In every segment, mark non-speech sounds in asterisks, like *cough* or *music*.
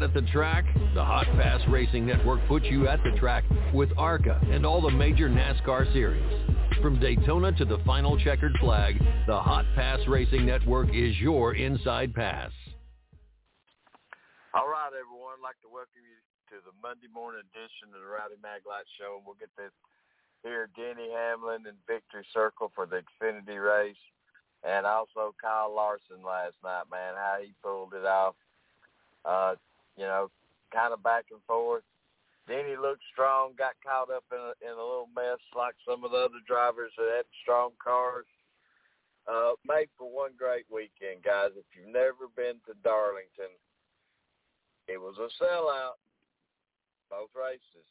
not at the track? The Hot Pass Racing Network puts you at the track with ARCA and all the major NASCAR series. From Daytona to the final checkered flag, the Hot Pass Racing Network is your inside pass. All right, everyone. I'd like to welcome you to the Monday morning edition of the Rowdy Maglite Show. And we'll get this here, Denny Hamlin and Victory Circle for the Xfinity race. And also Kyle Larson last night, man, how he pulled it off. Uh, you know, kind of back and forth. Then he looked strong, got caught up in a, in a little mess like some of the other drivers that had strong cars. Uh, made for one great weekend, guys. If you've never been to Darlington, it was a sellout, both races.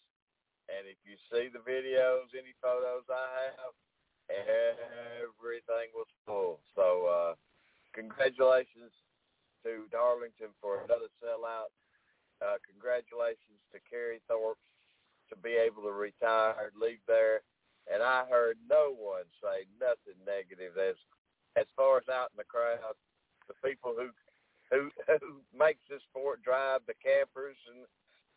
And if you see the videos, any photos I have, everything was full. So uh, congratulations to Darlington for another sellout. Uh, congratulations to Kerry Tharp to be able to retire, leave there. And I heard no one say nothing negative as as far as out in the crowd, the people who who *laughs* who makes this sport drive, the campers and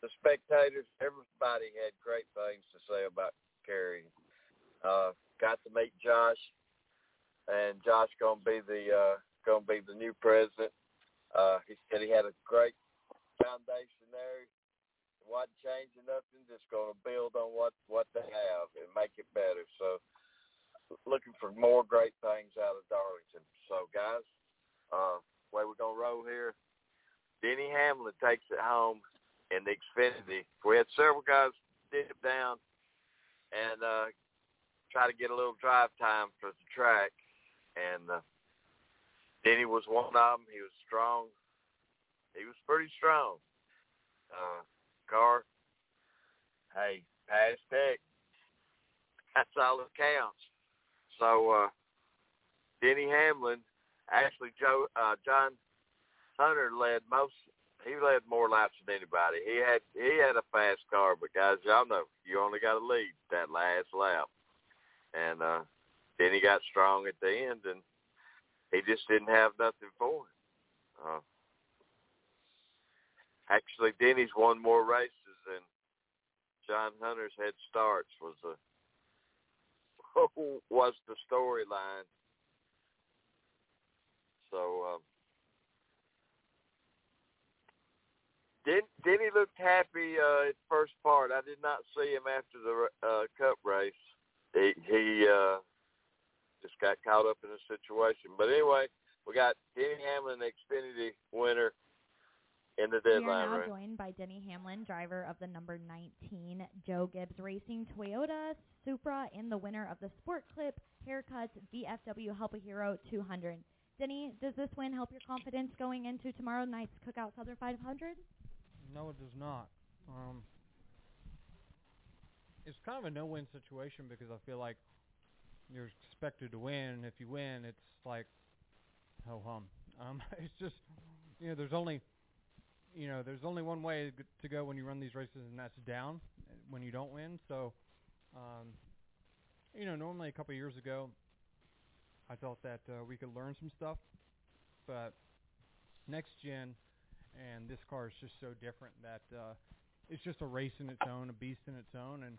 the spectators, everybody had great things to say about Kerry. Uh, got to meet Josh, and Josh gonna be the uh, gonna be the new president. Uh, he said he had a great foundation there. Wasn't changing nothing, just going to build on what what they have and make it better. So, looking for more great things out of Darlington. So, guys, uh, way we're gonna roll here. Denny Hamlin takes it home in the Xfinity. We had several guys dip down and uh, try to get a little drive time for the track, and uh, Denny was one of them. He was strong, he was pretty strong. Uh, car, hey, pass tech. That's all that counts. So uh, Denny Hamlin, actually Joe uh, John Hunter led most. He led more laps than anybody. He had he had a fast car, but guys, y'all know you only got to lead that last lap. And uh, then he got strong at the end, and he just didn't have nothing for him. Uh, Actually, Denny's won more races than John Hunter's head starts was the *laughs* was the storyline. So um, did Denny looked happy uh, at first part. I did not see him after the uh, Cup race. He he uh, just got caught up in a situation. But anyway, we got Denny Hamlin, the Xfinity winner in the deadline. We are now right? joined by Denny Hamlin, driver of the number 19 Joe Gibbs Racing Toyota Supra and the winner of the Sport Clip Haircuts VFW Help a Hero 200. Denny, does this win help your confidence going into tomorrow night's Cookout Southern 500? No, it does not. Um, it's kind of a no-win situation because I feel like you're expected to win, and if you win, it's like ho hum. Um, *laughs* it's just you know, there's only you know, there's only one way to go when you run these races, and that's down when you don't win. So, um, you know, normally a couple of years ago, I thought that uh, we could learn some stuff, but next gen and this car is just so different that uh, it's just a race in its own, a beast in its own, and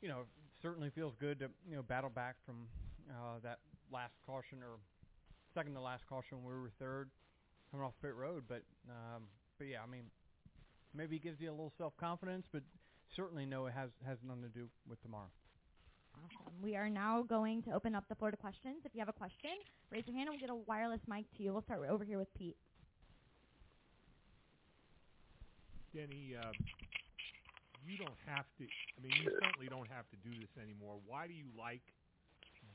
you know, certainly feels good to you know battle back from uh, that last caution or second to last caution. When we were third coming off pit road, but um, but yeah, I mean, maybe it gives you a little self confidence, but certainly no, it has has nothing to do with tomorrow. Awesome. We are now going to open up the floor to questions. If you have a question, raise your hand and we'll get a wireless mic to you. We'll start over here with Pete. Denny, uh, you don't have to. I mean, you certainly don't have to do this anymore. Why do you like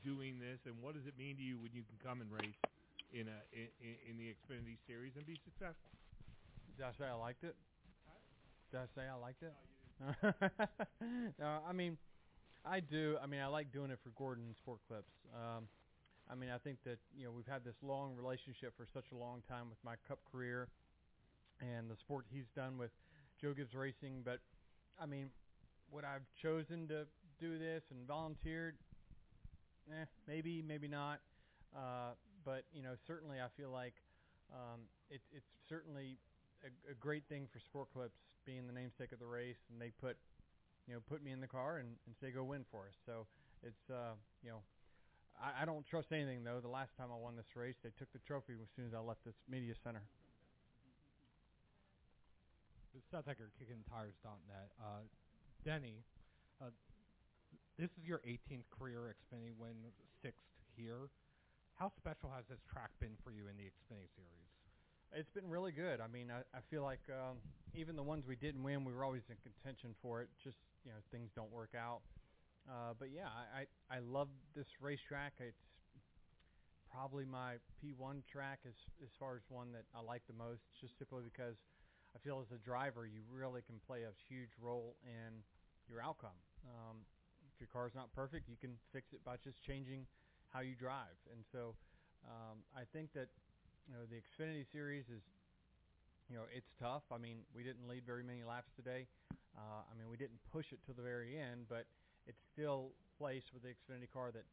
doing this, and what does it mean to you when you can come and race in a in, in the Xfinity Series and be successful? Did I say I liked it? Did I say I liked it? no, *laughs* I mean, I do. I mean, I like doing it for Gordon Sport Clips. Um, I mean, I think that you know we've had this long relationship for such a long time with my Cup career and the sport he's done with Joe Gibbs Racing. But I mean, would I've chosen to do this and volunteered? Eh, maybe, maybe not. Uh, but you know, certainly I feel like um, it, it's certainly a, a great thing for Sport Clips being the namesake of the race, and they put you know put me in the car and, and say go win for us. So it's uh, you know I, I don't trust anything though. The last time I won this race, they took the trophy as soon as I left this media center. Seth Eggert, kicking tires.net. Uh, Denny, uh, this is your 18th career Xfinity win, sixth here. How special has this track been for you in the Xfinity Series? It's been really good. I mean, I, I feel like um, even the ones we didn't win, we were always in contention for it. Just you know, things don't work out. Uh, but yeah, I, I I love this racetrack. It's probably my P1 track as as far as one that I like the most, just simply because I feel as a driver you really can play a huge role in your outcome. Um, if your car's not perfect, you can fix it by just changing how you drive. And so um, I think that you know the Xfinity Series is you know it's tough. I mean we didn't lead very many laps today. Uh, I mean we didn't push it to the very end, but it's still placed with the Xfinity car that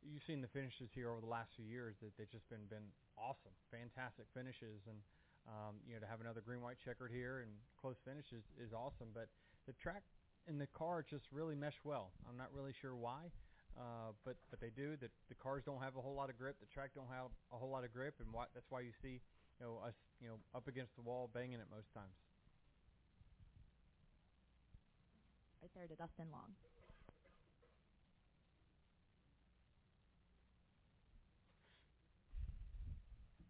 you've seen the finishes here over the last few years that they've just been been awesome, fantastic finishes, and um, you know to have another green white checkered here and close finishes is awesome. But the track and the car just really mesh well. I'm not really sure why, uh, but but they do. The the cars don't have a whole lot of grip. The track don't have a whole lot of grip, and why, that's why you see you know us you know up against the wall banging it most times. Right there to Dustin Long.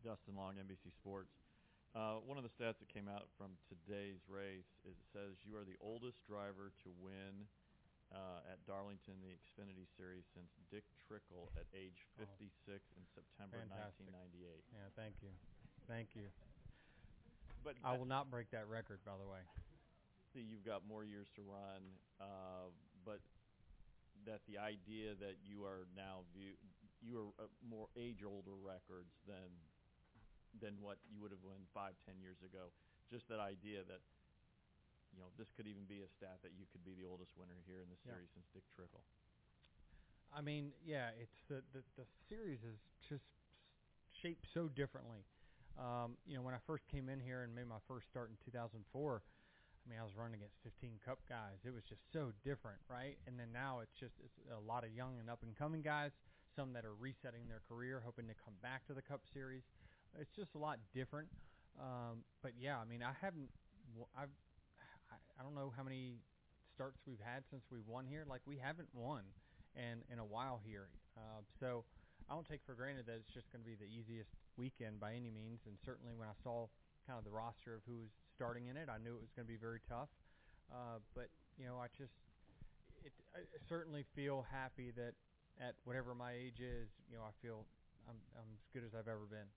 Dustin Long, NBC Sports. Uh, one of the stats that came out from today's race is it says you are the oldest driver to win uh, at Darlington the Xfinity Series since Dick Trickle at age 56 oh, in September fantastic. 1998. Yeah, thank you, thank you. But I will not break that record, by the way. See, you've got more years to run, uh, but that the idea that you are now view you are uh, more age older records than than what you would have won five, ten years ago. Just that idea that you know this could even be a stat that you could be the oldest winner here in the series yeah. since Dick Trickle. I mean, yeah, it's the, the the series is just shaped so differently. Um, you know, when I first came in here and made my first start in 2004, I mean, I was running against 15 Cup guys. It was just so different, right? And then now it's just it's a lot of young and up and coming guys, some that are resetting their career, hoping to come back to the Cup Series it's just a lot different. Um, but yeah, I mean, I haven't, I've, I don't know how many starts we've had since we won here. Like we haven't won in in a while here. Uh, so I don't take for granted that it's just going to be the easiest weekend by any means. And certainly when I saw kind of the roster of who was starting in it, I knew it was going to be very tough. Uh, but you know, I just, it, I certainly feel happy that at whatever my age is, you know, I feel I'm, I'm as good as I've ever been.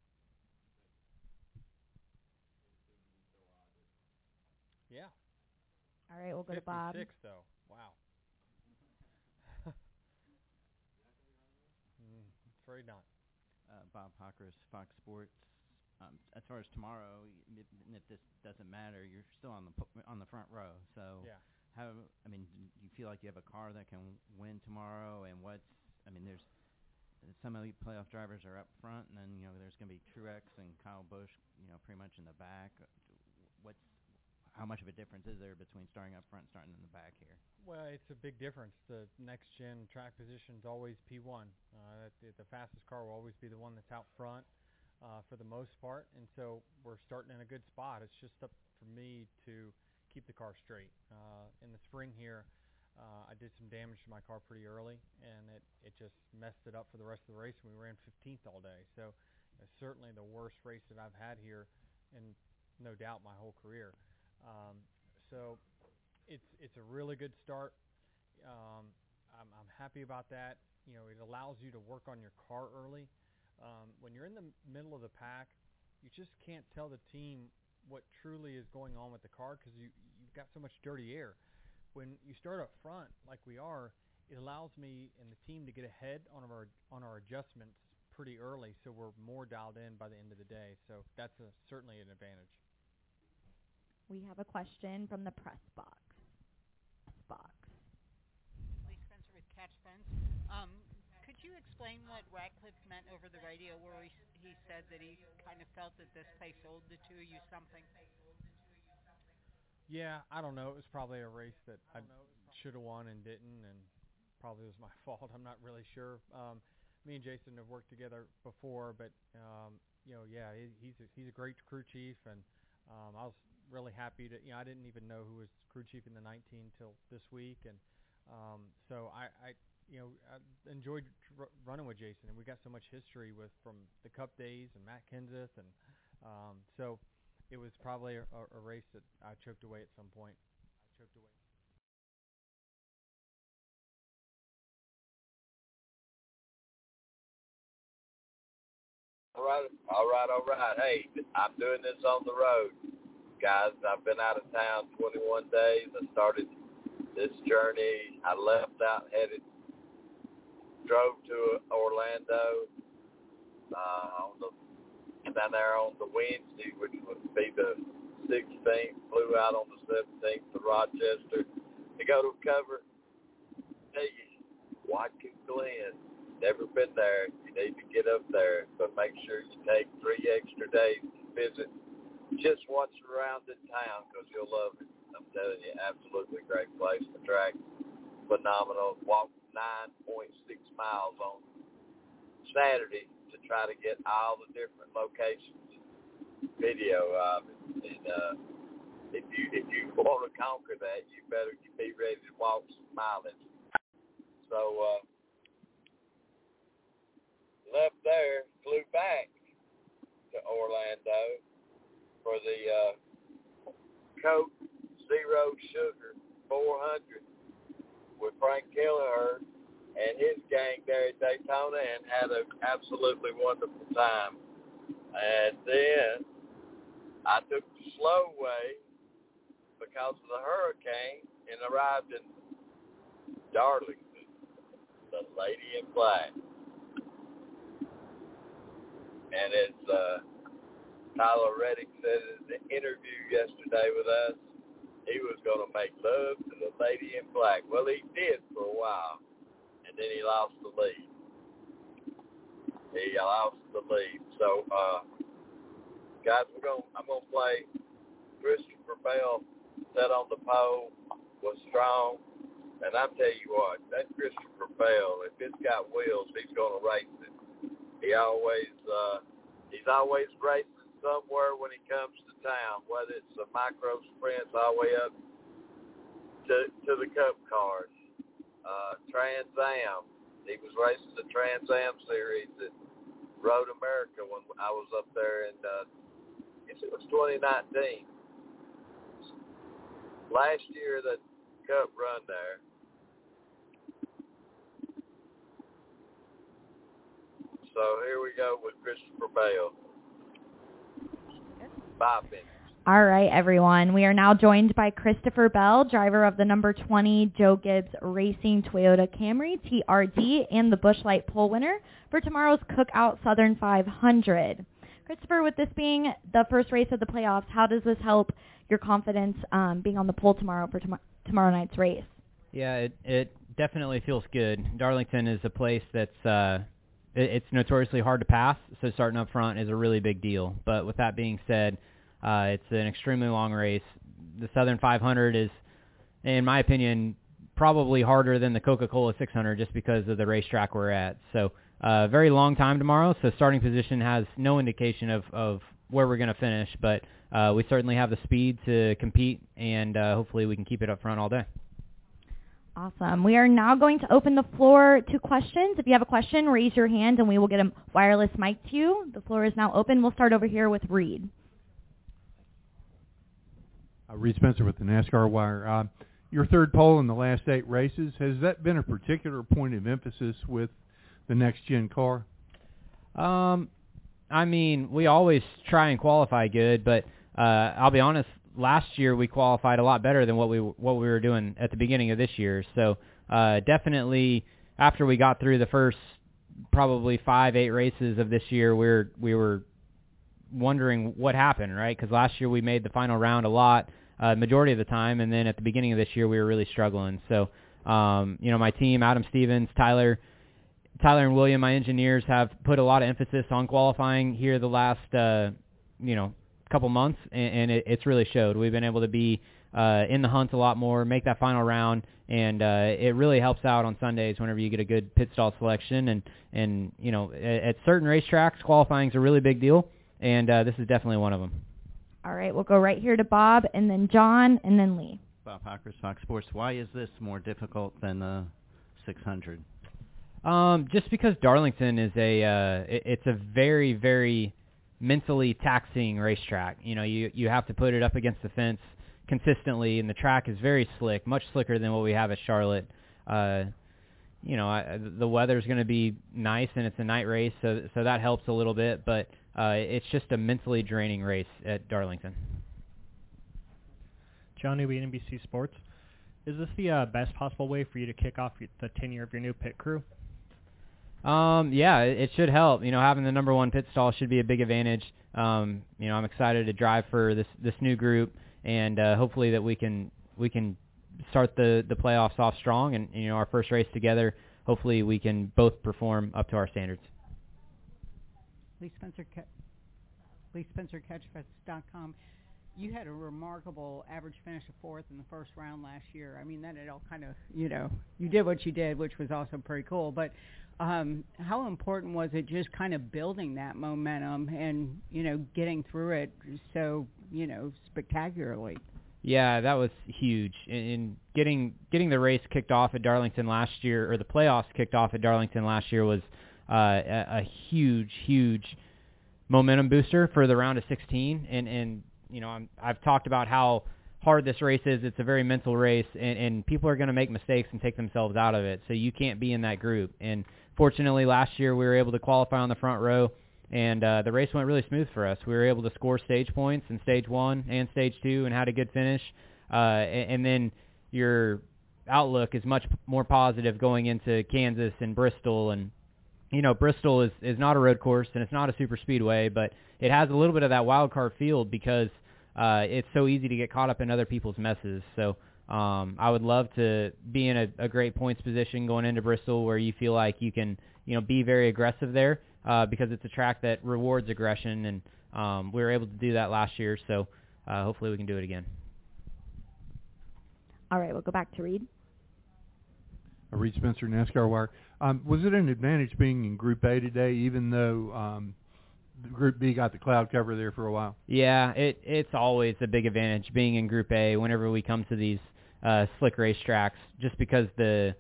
Yeah. All right, we'll go to Bob. Fifty-six, though. Wow. *laughs* mm, afraid not. Uh, Bob Pockrass, Fox Sports. Um, as far as tomorrow, if, if this doesn't matter, you're still on the on the front row. So, yeah. how? I mean, do you feel like you have a car that can win tomorrow? And what's? I mean, there's some of the playoff drivers are up front, and then you know there's going to be Truex and Kyle Busch, you know, pretty much in the back. How much of a difference is there between starting up front and starting in the back here? Well, it's a big difference. The next gen track position is always P1. Uh, the, the fastest car will always be the one that's out front uh, for the most part, and so we're starting in a good spot. It's just up for me to keep the car straight. Uh, in the spring here, uh, I did some damage to my car pretty early, and it it just messed it up for the rest of the race. And we ran 15th all day, so it's certainly the worst race that I've had here, in no doubt my whole career. Um, so it's it's a really good start. Um, I'm, I'm happy about that. You know, it allows you to work on your car early. Um, when you're in the middle of the pack, you just can't tell the team what truly is going on with the car because you you've got so much dirty air. When you start up front like we are, it allows me and the team to get ahead on our on our adjustments pretty early, so we're more dialed in by the end of the day. So that's a, certainly an advantage we have a question from the press box. Press box. Lee Spencer with Catch Fence. Um, could you explain what Ratcliff meant over the radio, where he he said that he kind of felt that this place owed the two of you something? Yeah, I don't know. It was probably a race that I should have won and didn't, and probably was my *laughs* fault. I'm not really sure. Um, me and Jason have worked together before, but um, you know, yeah, he, he's a, he's a great crew chief, and um, I was really happy to. You know, I didn't even know who was crew chief in the 19 till this week, and um, so I, I, you know, I enjoyed tr- running with Jason, and we got so much history with from the Cup days and Matt Kenseth, and um, so it was probably a, a race that I choked away at some point. I choked away. All right, all right, all right. Hey, I'm doing this on the road, guys. I've been out of town 21 days. I started this journey. I left out, headed, drove to Orlando uh, on the down there on the Wednesday, which would be the 16th. Flew out on the 17th to Rochester to go to cover. You, Watkins Glen never been there, you need to get up there. But make sure you take three extra days to visit just what's around in town because you'll love it. I'm telling you, absolutely great place. The track, phenomenal. Walked 9.6 miles on Saturday to try to get all the different locations video of it. And uh, if you if you *laughs* want to conquer that, you better be ready to walk some mileage. So uh, left there, flew back to Orlando for the uh, Coke Zero Sugar 400 with Frank Kelleher and his gang there at Daytona and had an absolutely wonderful time. And then I took the slow way because of the hurricane and arrived in Darlington, the Lady in Black and as uh, Tyler Reddick said in the interview yesterday with us, he was going to make love to the lady in black. Well, he did for a while, and then he lost the lead. He lost the lead. So, uh, guys, we're going. I'm going to play Christopher Bell. Set on the pole was strong, and I'm tell you what, that Christopher Bell, if it's got wheels, he's going to race it. He always uh, he's always racing somewhere when he comes to town, whether it's a micro sprints all the way up to to the Cup cars. Uh, Trans Am. He was racing the Trans Am series at Road America when I was up there in uh, I guess it was 2019. Last year the Cup run there So here we go with Christopher Bell. Five minutes. All right, everyone. We are now joined by Christopher Bell, driver of the number 20 Joe Gibbs Racing Toyota Camry TRD and the Busch Light pole winner for tomorrow's Cookout Southern 500. Christopher, with this being the first race of the playoffs, how does this help your confidence um, being on the pole tomorrow for tom- tomorrow night's race? Yeah, it, it definitely feels good. Darlington is a place that's uh, it's notoriously hard to pass, so starting up front is a really big deal. But with that being said, uh, it's an extremely long race. The Southern 500 is, in my opinion, probably harder than the Coca-Cola 600 just because of the racetrack we're at. So uh, very long time tomorrow, so starting position has no indication of, of where we're going to finish, but uh, we certainly have the speed to compete, and uh, hopefully we can keep it up front all day. Awesome. We are now going to open the floor to questions. If you have a question, raise your hand and we will get a wireless mic to you. The floor is now open. We'll start over here with Reid. Uh, Reid Spencer with the NASCAR Wire. Uh, your third pole in the last eight races, has that been a particular point of emphasis with the next gen car? Um, I mean, we always try and qualify good, but uh, I'll be honest, last year we qualified a lot better than what we what we were doing at the beginning of this year. So uh, definitely after we got through the first probably five eight races of this year, we are we were wondering what happened, right? Because last year we made the final round a lot, uh, majority of the time, and then at the beginning of this year we were really struggling. So um, you know my team, Adam Stevens, Tyler. Tyler and William, my engineers, have put a lot of emphasis on qualifying here the last, uh, you know, couple months, and, and it, it's really showed. We've been able to be uh, in the hunt a lot more, make that final round, and uh, it really helps out on Sundays whenever you get a good pit stall selection. And and you know, at, at certain racetracks, qualifying is a really big deal, and uh, this is definitely one of them. All right, we'll go right here to Bob, and then John, and then Lee. Bob Pockrass, Fox Sports. Why is this more difficult than the 600? Um, just because Darlington is a, uh, it, it's a very, very mentally taxing racetrack. You know, you you have to put it up against the fence consistently, and the track is very slick, much slicker than what we have at Charlotte. Uh, you know, I, the weather's going to be nice, and it's a night race, so so that helps a little bit. But uh, it's just a mentally draining race at Darlington. John Newby, NBC Sports. Is this the uh, best possible way for you to kick off the tenure of your new pit crew? Um, yeah, it, it should help. You know, having the number one pit stall should be a big advantage. Um, you know, I'm excited to drive for this this new group, and uh, hopefully that we can we can start the the playoffs off strong, and you know, our first race together. Hopefully, we can both perform up to our standards. Lee Spencer, Lee Spencer CatchFence.com you had a remarkable average finish of fourth in the first round last year. I mean, then it all kind of, you know, you did what you did, which was also pretty cool. But um, how important was it just kind of building that momentum and, you know, getting through it so, you know, spectacularly? Yeah, that was huge. In getting getting the race kicked off at Darlington last year, or the playoffs kicked off at Darlington last year, was uh, a, a huge, huge momentum booster for the round of 16. And and you know, I'm, I've talked about how hard this race is. It's a very mental race, and, and people are going to make mistakes and take themselves out of it. So you can't be in that group. And fortunately, last year we were able to qualify on the front row, and uh, the race went really smooth for us. We were able to score stage points in stage one and stage two, and had a good finish. Uh, and, and then your outlook is much more positive going into Kansas and Bristol and you know, Bristol is is not a road course and it's not a super speedway, but it has a little bit of that wild card field because uh, it's so easy to get caught up in other people's messes. So um, I would love to be in a, a great points position going into Bristol where you feel like you can, you know, be very aggressive there uh, because it's a track that rewards aggression, and um, we were able to do that last year. So uh, hopefully we can do it again. All right, we'll go back to Reid. Reid Spencer, NASCAR Wire. Um, was it an advantage being in Group A today, even though um, Group B got the cloud cover there for a while. Yeah, it it's always a big advantage being in Group A whenever we come to these uh, slick racetracks, just because the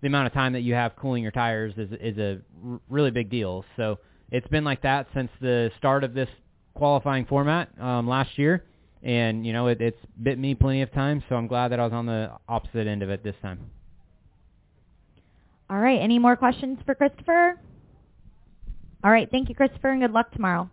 the amount of time that you have cooling your tires is is a r- really big deal. So it's been like that since the start of this qualifying format um, last year, and you know it, it's bit me plenty of times. So I'm glad that I was on the opposite end of it this time. All right. Any more questions for Christopher? All right. Thank you, Christopher, and good luck tomorrow.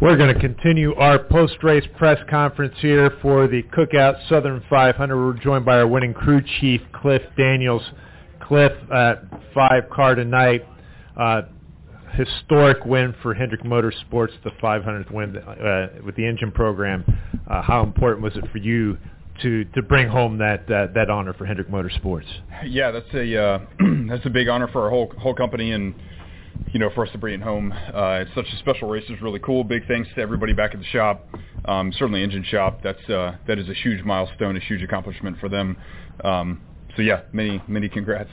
We're going to continue our post-race press conference here for the Cookout Southern 500. We're joined by our winning crew chief, Cliff Daniels. Cliff, at five car tonight. Uh, historic win for Hendrick Motorsports, the 500th win uh, with the engine program. Uh, how important was it for you to to bring home that uh, that honor for Hendrick Motorsports? Yeah, that's a uh, *clears throat* that's a big honor for our whole whole company and you know for us to bring it home. Uh, it's such a special race. It's really cool. Big thanks to everybody back at the shop. Um, certainly engine shop. That's uh, that is a huge milestone, a huge accomplishment for them. Um, so yeah, many many congrats.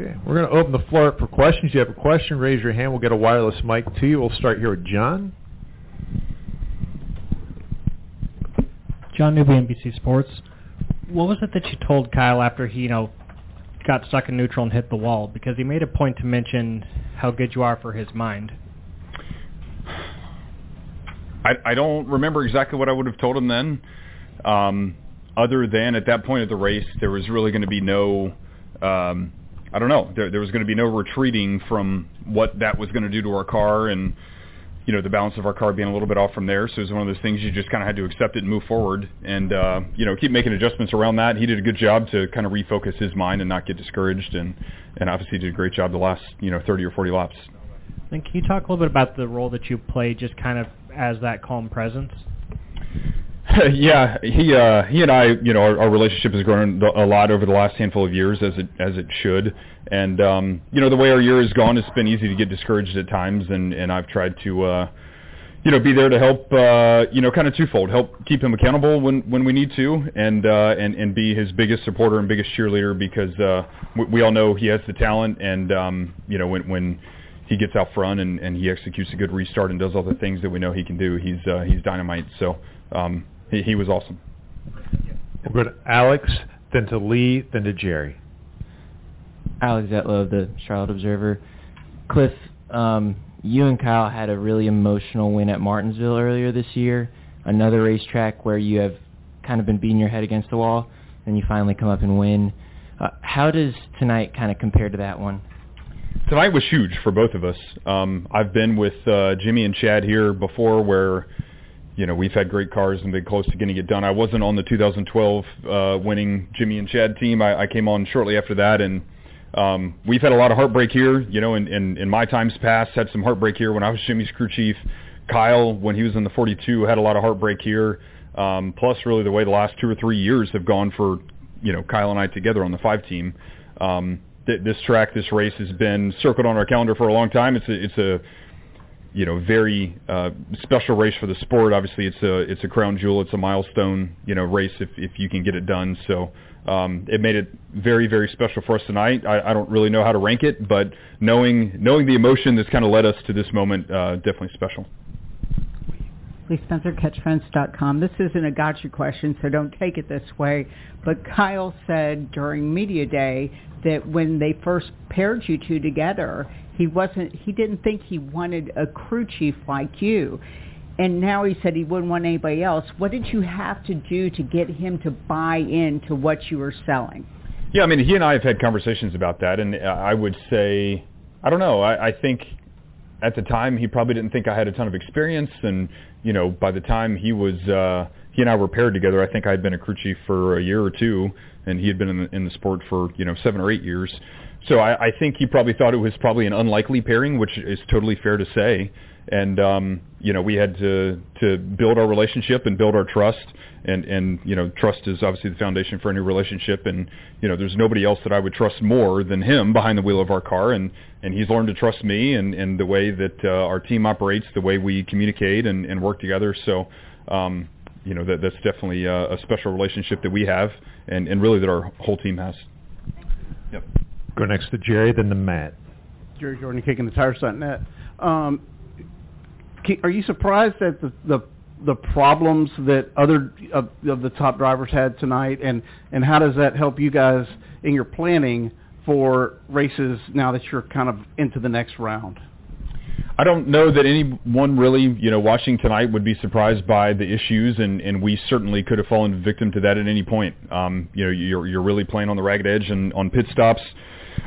Okay, we're going to open the floor up for questions. If you have a question, raise your hand. We'll get a wireless mic to you. We'll start here with John. John Newby, NBC Sports. What was it that you told Kyle after he, you know, got stuck in neutral and hit the wall? Because he made a point to mention how good you are for his mind. I, I don't remember exactly what I would have told him then. Um, other than at that point of the race, there was really going to be no um, I don't know. There, there was going to be no retreating from what that was going to do to our car, and you know, the balance of our car being a little bit off from there. So it was one of those things you just kind of had to accept it and move forward and, uh, you know, keep making adjustments around that. He did a good job to kind of refocus his mind and not get discouraged and, and obviously did a great job the last, you know, 30 or 40 laps. Then can you talk a little bit about the role that you played just kind of as that calm presence? *laughs* yeah, he uh, he and I, you know, our, our relationship has grown a lot over the last handful of years, as it as it should. And um, you know, the way our year has gone, it's been easy to get discouraged at times, and and I've tried to. Uh, you know, be there to help, uh, you know, kind of twofold. Help keep him accountable when when we need to, and uh, and and be his biggest supporter and biggest cheerleader because uh, we, we all know he has the talent, and um, you know, when when he gets out front and, and he executes a good restart and does all the things that we know he can do, he's uh, he's dynamite. So um, he, he was awesome. We'll go to Alex, then to Lee, then to Jerry. Alex Zietlow of the Charlotte Observer. Cliff, um, you and Kyle had a really emotional win at Martinsville earlier this year, another racetrack where you have kind of been beating your head against the wall, and you finally come up and win. Uh, how does tonight kind of compare to that one? Tonight was huge for both of us. Um, I've been with uh, Jimmy and Chad here before where you know, we've had great cars and been close to getting it done. I wasn't on the 2012 uh, winning Jimmy and Chad team. I, I came on shortly after that, and um, we've had a lot of heartbreak here. You know, in, in, in my times past, had some heartbreak here when I was Jimmy's crew chief. Kyle, when he was in the 42, had a lot of heartbreak here. Um, plus, really the way the last two or three years have gone for you know Kyle and I together on the five team. Um, th- this track, this race has been circled on our calendar for a long time. It's a, it's a you know, very uh, special race for the sport. Obviously, it's a it's a crown jewel. It's a milestone, you know, race if if you can get it done. So um, it made it very very special for us tonight. I, I don't really know how to rank it, but knowing knowing the emotion that's kind of led us to this moment, uh, definitely special. Lee Spencer, CatchFence.com. This isn't a gotcha question, so don't take it this way. But Kyle said during media day that when they first paired you two together, he wasn't. He didn't think he wanted a crew chief like you, and now he said he wouldn't want anybody else. What did you have to do to get him to buy into what you were selling? Yeah, I mean, he and I have had conversations about that, and I would say, I don't know. I, I think at the time he probably didn't think I had a ton of experience, and you know, by the time he was, uh, he and I were paired together, I think I had been a crew chief for a year or two, and he had been in the, in the sport for you know seven or eight years. So I, I think he probably thought it was probably an unlikely pairing, which is totally fair to say. And um, you know, we had to to build our relationship and build our trust. And and you know, trust is obviously the foundation for any relationship. And you know, there's nobody else that I would trust more than him behind the wheel of our car. And and he's learned to trust me and and the way that uh, our team operates, the way we communicate and and work together. So. Um, you know that that's definitely a, a special relationship that we have, and, and really that our whole team has. Yep. Go next to Jerry, then to Matt. Jerry Jordan, kicking the tires.net. Um, are you surprised at the, the the problems that other of, of the top drivers had tonight, and and how does that help you guys in your planning for races now that you're kind of into the next round? I don't know that anyone really, you know, watching tonight would be surprised by the issues, and, and we certainly could have fallen victim to that at any point. Um, you know, you're you're really playing on the ragged edge and on pit stops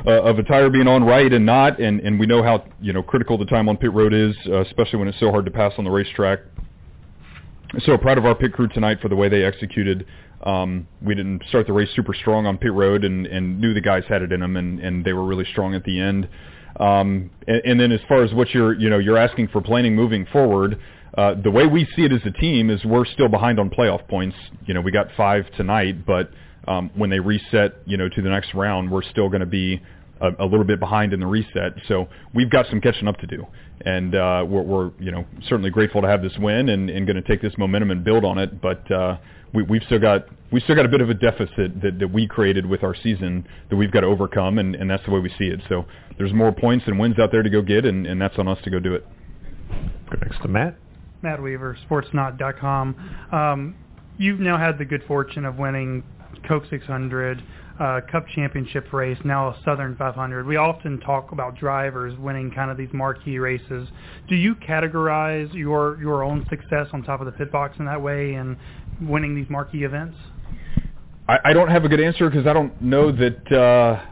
uh, of a tire being on right and not, and, and we know how you know critical the time on pit road is, uh, especially when it's so hard to pass on the racetrack. So proud of our pit crew tonight for the way they executed. Um, we didn't start the race super strong on pit road, and, and knew the guys had it in them, and, and they were really strong at the end. Um, and, and then as far as what you're you know you're asking for planning moving forward. Uh, the way we see it as a team is we're still behind on playoff points. You know, we got five tonight, but um, when they reset, you know, to the next round, we're still going to be a, a, little bit behind in the reset. So we've got some catching up to do, and uh, we're, we're, you know, certainly grateful to have this win and, and going to take this momentum and build on it. But uh, we, we've still got we still got a bit of a deficit that, that we created with our season that we've got to overcome, and, and that's the way we see it. So there's more points and wins out there to go get, and, and that's on us to go do it. Go next to Matt. Matt Weaver, Sportsnaut.com. Um, you've now had the good fortune of winning Coke 600, uh, Cup Championship race, now a Southern 500. We often talk about drivers winning kind of these marquee races. Do you categorize your your own success on top of the pit box in that way and winning these marquee events? I, don't have a good answer because I don't know that. Uh,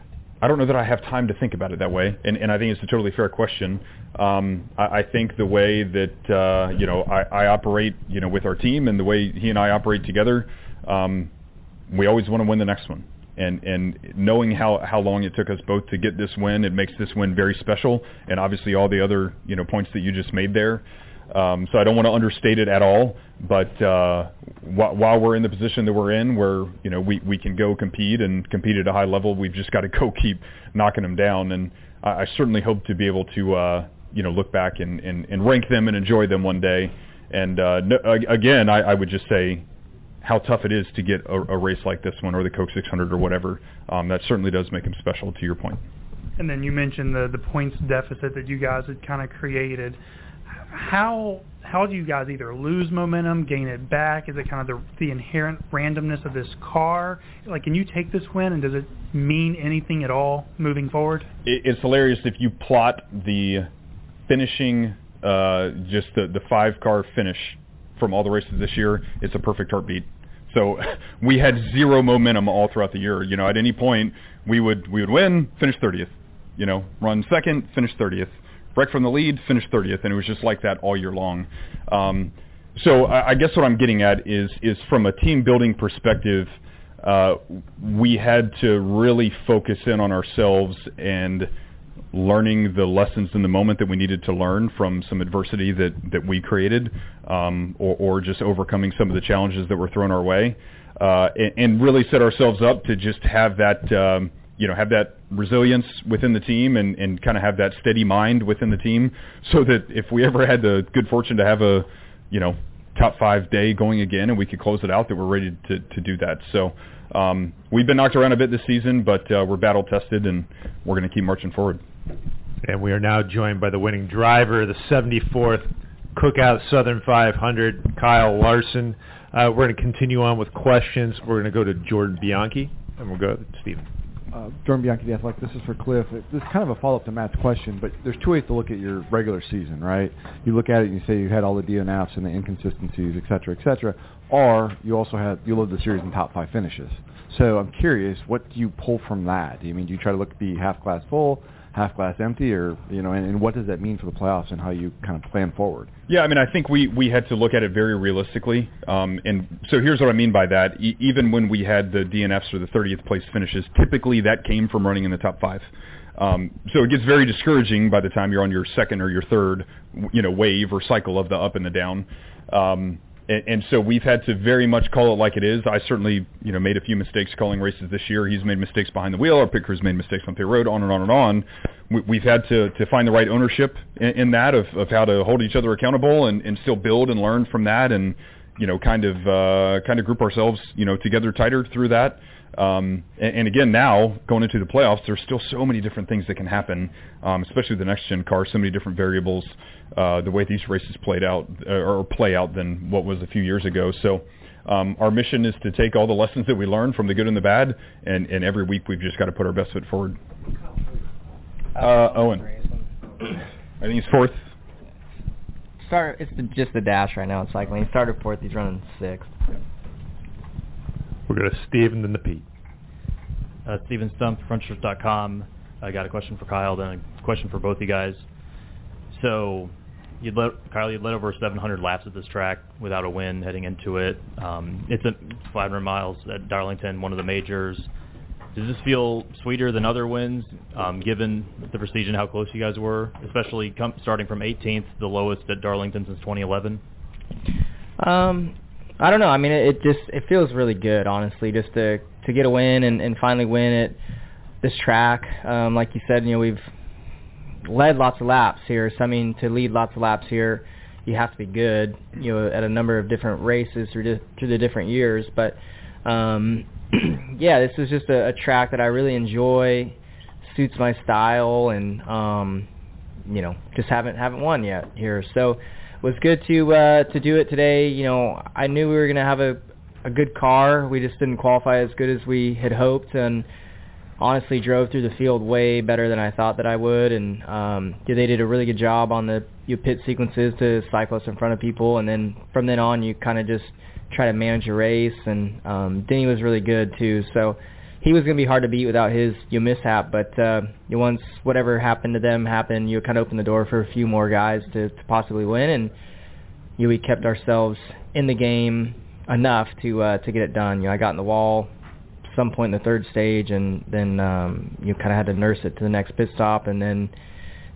I don't know that I have time to think about it that way, and, and I think it's a totally fair question. Um, I, I think the way that uh, you know I, I operate, you know, with our team and the way he and I operate together, um, we always want to win the next one. And and knowing how how long it took us both to get this win, it makes this win very special. And obviously all the other you know points that you just made there. Um, so I don't want to understate it at all. But uh, wh- while we're in the position that we're in, where you know we we can go compete and compete at a high level, we've just got to *laughs* go keep knocking them down. And I, I certainly hope to be able to uh, you know look back and, and, and rank them and enjoy them one day. And uh, no, again, I, I would just say how tough it is to get a, a race like this one or the Coke 600 or whatever. Um, that certainly does make them special. To your point. And then you mentioned the the points deficit that you guys had kind of created. How how do you guys either lose momentum, gain it back? Is it kind of the the inherent randomness of this car? Like, can you take this win, and does it mean anything at all moving forward? It, it's hilarious if you plot the finishing, uh, just the the five car finish from all the races this year. It's a perfect heartbeat. So *laughs* we had zero momentum all throughout the year. You know, at any point we would we would win, finish 30th. You know, run second, finish 30th wreck from the lead, finish 30th, and it was just like that all year long. Um, so I, I guess what I'm getting at is is from a team building perspective, uh, we had to really focus in on ourselves and learning the lessons in the moment that we needed to learn from some adversity that that we created, um, or, or just overcoming some of the challenges that were thrown our way, uh, and, and really set ourselves up to just have that. Um, you know, have that resilience within the team and, and kind of have that steady mind within the team so that if we ever had the good fortune to have a, you know, top five day going again and we could close it out that we're ready to, to do that. So um, we've been knocked around a bit this season, but uh, we're battle tested and we're going to keep marching forward. And we are now joined by the winning driver, of the 74th Cookout Southern 500, Kyle Larson. Uh, we're going to continue on with questions. We're going to go to Jordan Bianchi, and we'll go to Stephen uh, Jordan Bianchi, the Athletic. This is for Cliff. This is kind of a follow-up to Matt's question, but there's two ways to look at your regular season, right? You look at it and you say you had all the DNFs and the inconsistencies, et cetera, et cetera, or you also had you lived the series in top five finishes. So I'm curious, what do you pull from that? Do you mean do you try to look be half glass full, half glass empty, or you know, and, and what does that mean for the playoffs and how you kind of plan forward? Yeah, I mean, I think we we had to look at it very realistically, um, and so here's what I mean by that. E- even when we had the DNFs or the 30th place finishes, typically that came from running in the top five. Um, so it gets very discouraging by the time you're on your second or your third, you know, wave or cycle of the up and the down. Um, and, and so we've had to very much call it like it is. I certainly, you know, made a few mistakes calling races this year. He's made mistakes behind the wheel. Our pit crew's made mistakes on pit road, on and on and on. We, we've had to, to find the right ownership in, in that of, of how to hold each other accountable and, and still build and learn from that and, you know, kind of uh, kind of group ourselves, you know, together tighter through that. Um, and, and again, now going into the playoffs, there's still so many different things that can happen, um, especially with the next gen car. So many different variables, uh, the way these races played out uh, or play out than what was a few years ago. So. Um, our mission is to take all the lessons that we learn from the good and the bad, and, and every week we've just got to put our best foot forward. Uh, Owen, I think he's fourth. Start. It's the, just the dash right now in cycling. He started fourth. He's running sixth. We're going to Steven then the Pete. Uh, Steven Stumpf, frontstretch.com. I got a question for Kyle, then a question for both you guys. So, you'd let, Kyle, you'd led over 700 laps at this track without a win heading into it. Um, it's a 500 miles at Darlington, one of the majors. Does this feel sweeter than other wins, um, given the prestige and how close you guys were, especially com- starting from 18th, the lowest at Darlington since 2011? Um, I don't know. I mean, it, it just it feels really good, honestly, just to to get a win and, and finally win at this track. Um, like you said, you know, we've led lots of laps here. So I mean, to lead lots of laps here, you have to be good. You know, at a number of different races through di- through the different years. But um, *clears throat* yeah, this is just a, a track that I really enjoy. Suits my style, and um, you know, just haven't haven't won yet here. So it was good to uh, to do it today. You know, I knew we were to have a a good car. We just didn't qualify as good as we had hoped, and honestly drove through the field way better than I thought that I would. And um, yeah, they did a really good job on the you know, pit sequences to cycle us in front of people, and then from then on, you kind of just try to manage your race. And um, Denny was really good too. So he was going to be hard to beat without his you mishap. But uh, once whatever happened to them happened, you kind of opened the door for a few more guys to, to possibly win, and you we kept ourselves in the game enough to uh, to get it done. You know, I got in the wall some point in the third stage, and then um, you kind of had to nurse it to the next pit stop, and then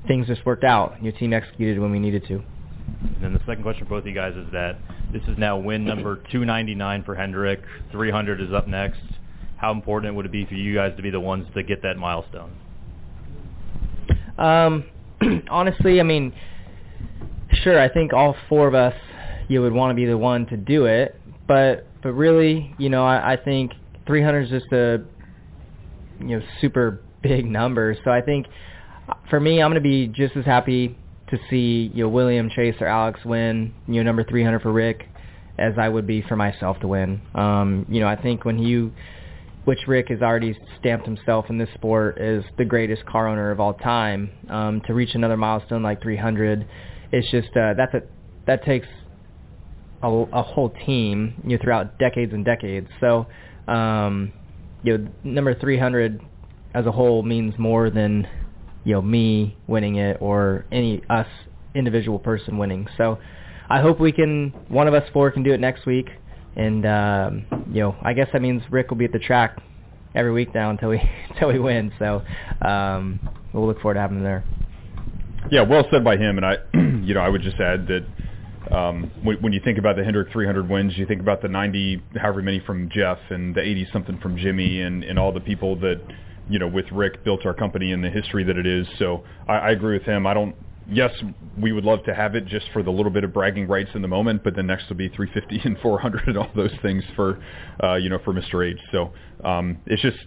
things just worked out. Your team executed when we needed to. And then the second question for both of you guys is that this is now win number 299 for Hendrick. 300 is up next. How important would it be for you guys to be the ones to get that milestone? Um, *clears throat* honestly, I mean, sure, I think all four of us you would want to be the one to do it, but but really, you know, I, I think 300 is just a you know super big number. So I think for me, I'm going to be just as happy to see you know William Chase or Alex win you know number 300 for Rick as I would be for myself to win. Um, you know, I think when you which Rick has already stamped himself in this sport as the greatest car owner of all time, um, to reach another milestone like 300, it's just uh, that's a that takes a, a whole team you know throughout decades and decades. So, um, you know, number 300 as a whole means more than you know me winning it or any us individual person winning. So, I hope we can one of us four can do it next week. And um, you know, I guess that means Rick will be at the track every week now until we *laughs* until we win. So um, we'll look forward to having him there. Yeah, well said by him. And I, *clears throat* you know, I would just add that um, when, when you think about the Hendrick 300 wins, you think about the 90, however many from Jeff, and the 80 something from Jimmy, and and all the people that you know with Rick built our company and the history that it is. So I, I agree with him. I don't yes, we would love to have it just for the little bit of bragging rights in the moment, but then next will be 350 *laughs* and 400 and all those things for, uh, you know, for Mr. H. So um, it's just,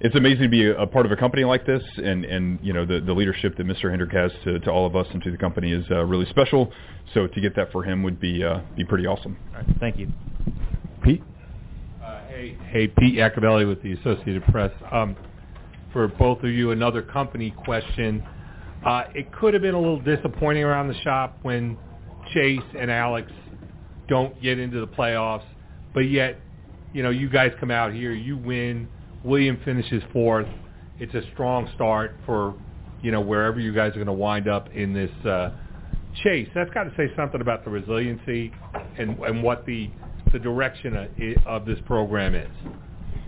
it's amazing to be a, a, part of a company like this, and and you know the the leadership that Mr. Hendrick has to, to all of us and to the company is uh, really special. So to get that for him would be uh, be pretty awesome. All right, thank you, Pete. Uh, hey, hey, Pete Iacobelli with the Associated Press. Um, for both of you, another company question. Uh, it could have been a little disappointing around the shop when Chase and Alex don't get into the playoffs, but yet, you know, you guys come out here, you win. William finishes fourth. It's a strong start for, you know, wherever you guys are going to wind up in this uh, chase. That's got to say something about the resiliency and and what the the direction of, of this program is.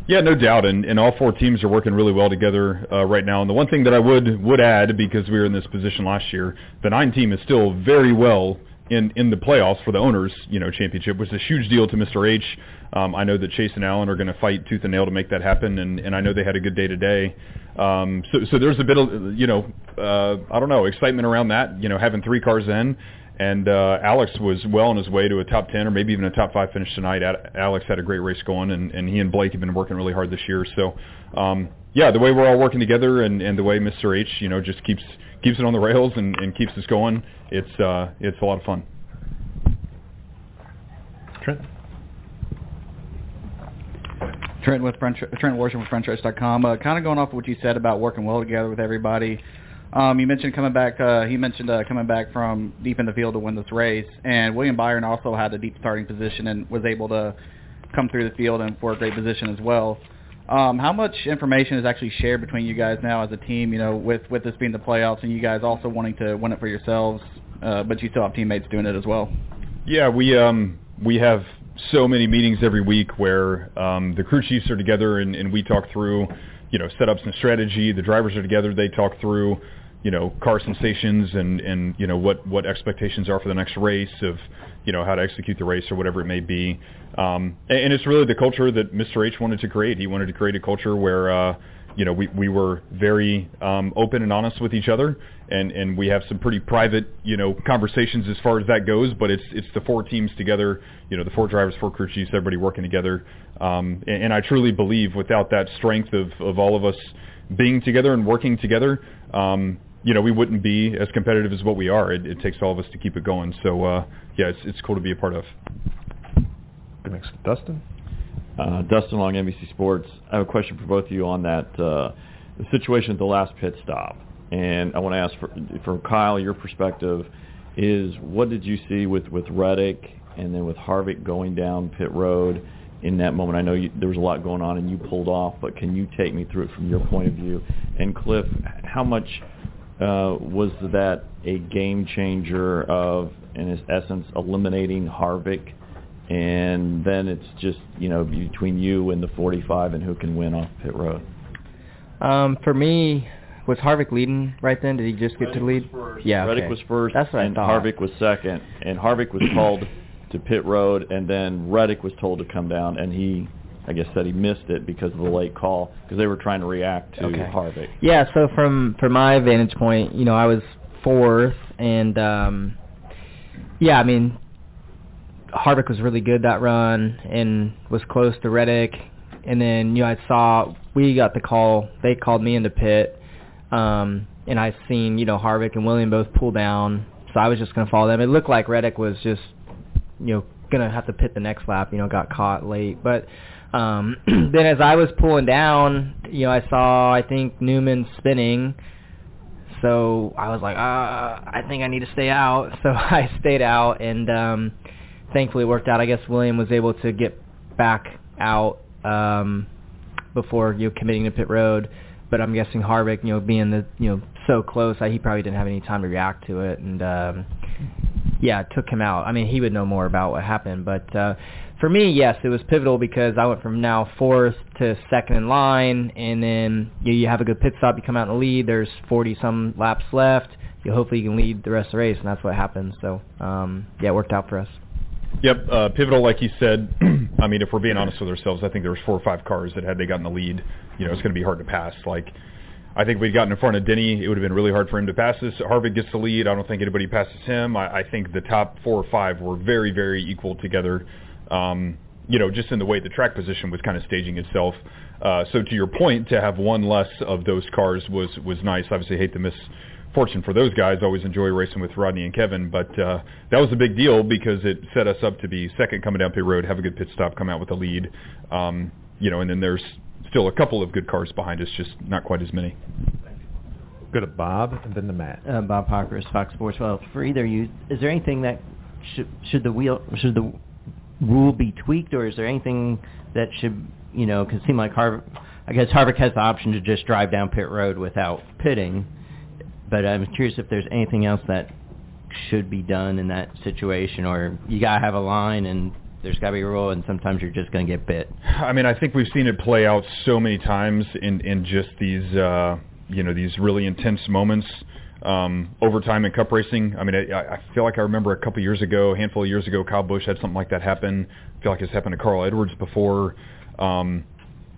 Yeah, no doubt, and, and all four teams are working really well together uh, right now. And the one thing that I would would add, because we were in this position last year, the nine team is still very well in in the playoffs for the owners, you know, championship, which is a huge deal to Mr. H. Um, I know that Chase and Alan are going to fight tooth and nail to make that happen, and, and I know they had a good day today. Um, so so there's a bit of you know uh, I don't know excitement around that, you know, having three cars in, and uh, Alex was well on his way to a top 10 or maybe even a top 5 finish tonight. Alex had a great race going, and, and he and Blake have been working really hard this year. So, um, yeah, the way we're all working together and, and the way Mr. H, you know, just keeps keeps it on the rails and, and keeps us going, it's uh, it's a lot of fun. Trent. Trent with French, Trent Worsham with FrenchRace.com. Uh, kind of going off of what you said about working well together with everybody. Um, you mentioned coming back. Uh, he mentioned uh, coming back from deep in the field to win this race, and William Byron also had a deep starting position and was able to come through the field and for a great position as well. Um, how much information is actually shared between you guys now as a team? You know, with with this being the playoffs and you guys also wanting to win it for yourselves, uh, but you still have teammates doing it as well. Yeah, we um we have so many meetings every week where um, the crew chiefs are together and, and we talk through, you know, setups and strategy. The drivers are together; they talk through you know car sensations and and you know what what expectations are for the next race of you know how to execute the race or whatever it may be um, and, and it's really the culture that Mr. H wanted to create he wanted to create a culture where uh, you know we we were very um, open and honest with each other and and we have some pretty private you know conversations as far as that goes but it's it's the four teams together you know the four drivers four crew chiefs everybody working together um, and, and I truly believe without that strength of of all of us being together and working together um, you know, we wouldn't be as competitive as what we are. It, it takes all of us to keep it going. So, uh, yeah, it's it's cool to be a part of. Next, Dustin. Uh, Dustin Long, NBC Sports. I have a question for both of you on that uh, the situation at the last pit stop, and I want to ask for from Kyle your perspective is what did you see with with Reddick and then with Harvick going down pit road in that moment? I know you, there was a lot going on and you pulled off, but can you take me through it from your point of view? And Cliff, how much uh, was that a game changer of, in its essence, eliminating Harvick? And then it's just you know between you and the 45 and who can win off pit road. Um, for me, was Harvick leading right then? Did he just get to lead? Yeah, Reddick was first, That's what I and thought. Harvick was second. And Harvick was called to pit road, and then Reddick was told to come down, and he, I guess, said he missed it because of the late call because they were trying to react to Okay. Harvick. Yeah, so from from my vantage point, you know, I was fourth, and um, yeah, I mean, Harvick was really good that run and was close to Reddick, and then you know I saw we got the call. They called me into pit, um, and I seen you know Harvick and William both pull down, so I was just gonna follow them. It looked like Reddick was just you know gonna have to pit the next lap. You know, got caught late, but. Um, *clears throat* then as I was pulling down, you know, I saw I think Newman spinning, so I was like, uh, I think I need to stay out. *laughs* So I stayed out, and um, thankfully it worked out. I guess William was able to get back out um, before you know committing to pit road. But I'm guessing Harvick, you know, being the you know so close, I, he probably didn't have any time to react to it, and um, yeah, it took him out. I mean, he would know more about what happened, but uh, for me, yes, it was pivotal because I went from now fourth to second in line, and then you, you have a good pit stop, you come out in the lead. There's 40 some laps left. You hopefully you can lead the rest of the race, and that's what happened. So um, yeah, it worked out for us. Yep, uh, pivotal, like you said. *clears throat* I mean, if we're being honest with ourselves, I think there was four or five cars that had they gotten the lead, you know, it's going to be hard to pass. Like, I think we'd gotten in front of Denny, it would have been really hard for him to pass us. Harvick gets the lead. I don't think anybody passes him. I, I think the top four or five were very, very equal together. Um, you know, just in the way the track position was kind of staging itself. Uh, so to your point, to have one less of those cars was was nice. Obviously, hate to miss fortune for those guys. Always enjoy racing with Rodney and Kevin, but uh, that was a big deal because it set us up to be second coming down pit road, have a good pit stop, come out with a lead. Um, you know, and then there's still a couple of good cars behind us, just not quite as many. Go to Bob and then to Matt. Uh, Bob Pockrass, Fox Sports. Well, for either you, is there anything that should should the wheel should the rule be tweaked, or is there anything that should you know? Because it seemed like Harvick, I guess Harvick has the option to just drive down pit road without pitting, but I'm curious if there's anything else that should be done in that situation, or you gotta have a line and there's gotta be a rule, and sometimes you're just gonna get bit. I mean, I think we've seen it play out so many times in in just these uh, you know these really intense moments. Um, overtime in Cup racing. I mean, I, I feel like I remember a couple years ago, a handful of years ago, Kyle Busch had something like that happen. I feel like it's happened to Carl Edwards before. Um,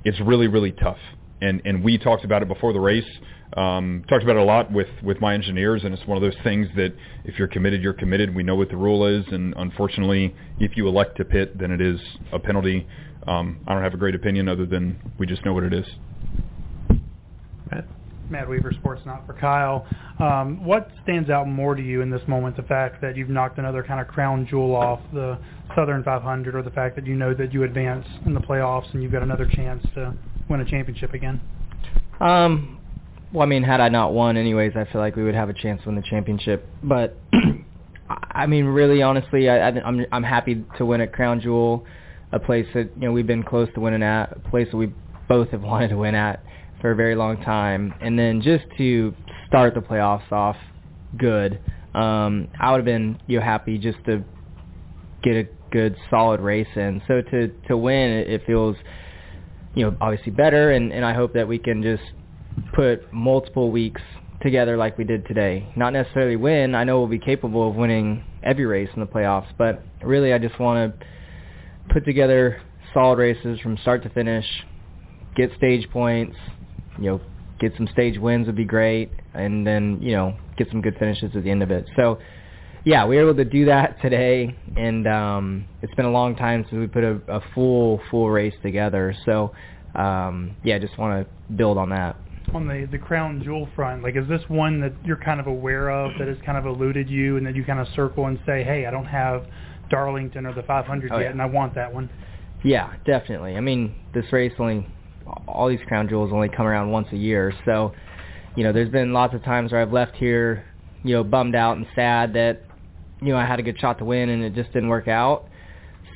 it's really, really tough, and and we talked about it before the race. Um, talked about it a lot with with my engineers, and it's one of those things that if you're committed, you're committed. We know what the rule is, and unfortunately, if you elect to pit, then it is a penalty. Um, I don't have a great opinion other than we just know what it is. Matt Weaver, Sportsnaut for Kyle. Um, what stands out more to you in this moment? The fact that you've knocked another kind of crown jewel off the Southern 500, or the fact that you know that you advance in the playoffs and you've got another chance to win a championship again? Um, well, I mean, had I not won, anyways, I feel like we would have a chance to win the championship. But *clears throat* I mean, really, honestly, I, I'm I'm happy to win at Crown Jewel, a place that you know we've been close to winning at, a place that we both have *laughs* wanted to win at for a very long time, and then just to start the playoffs off good. Um, I would have been you know happy just to get a good solid race in. So to to win, it, it feels you know obviously better, and and I hope that we can just put multiple weeks together like we did today. Not necessarily win. I know we'll be capable of winning every race in the playoffs, but really I just want to put together solid races from start to finish, get stage points, you know, get some stage wins would be great, and then, you know, get some good finishes at the end of it. So, yeah, we were able to do that today, and um, it's been a long time since we put a, a full, full race together. So, um, yeah, just want to build on that on the the crown jewel front like is this one that you're kind of aware of that has kind of eluded you and that you kind of circle and say hey i don't have darlington or the 500 Oh, yet yeah. and i want that one Yeah, definitely. I mean, this race only, all these crown jewels only come around once a year. So, you know, there's been lots of times where I've left here, you know, bummed out and sad that, you know, I had a good shot to win and it just didn't work out.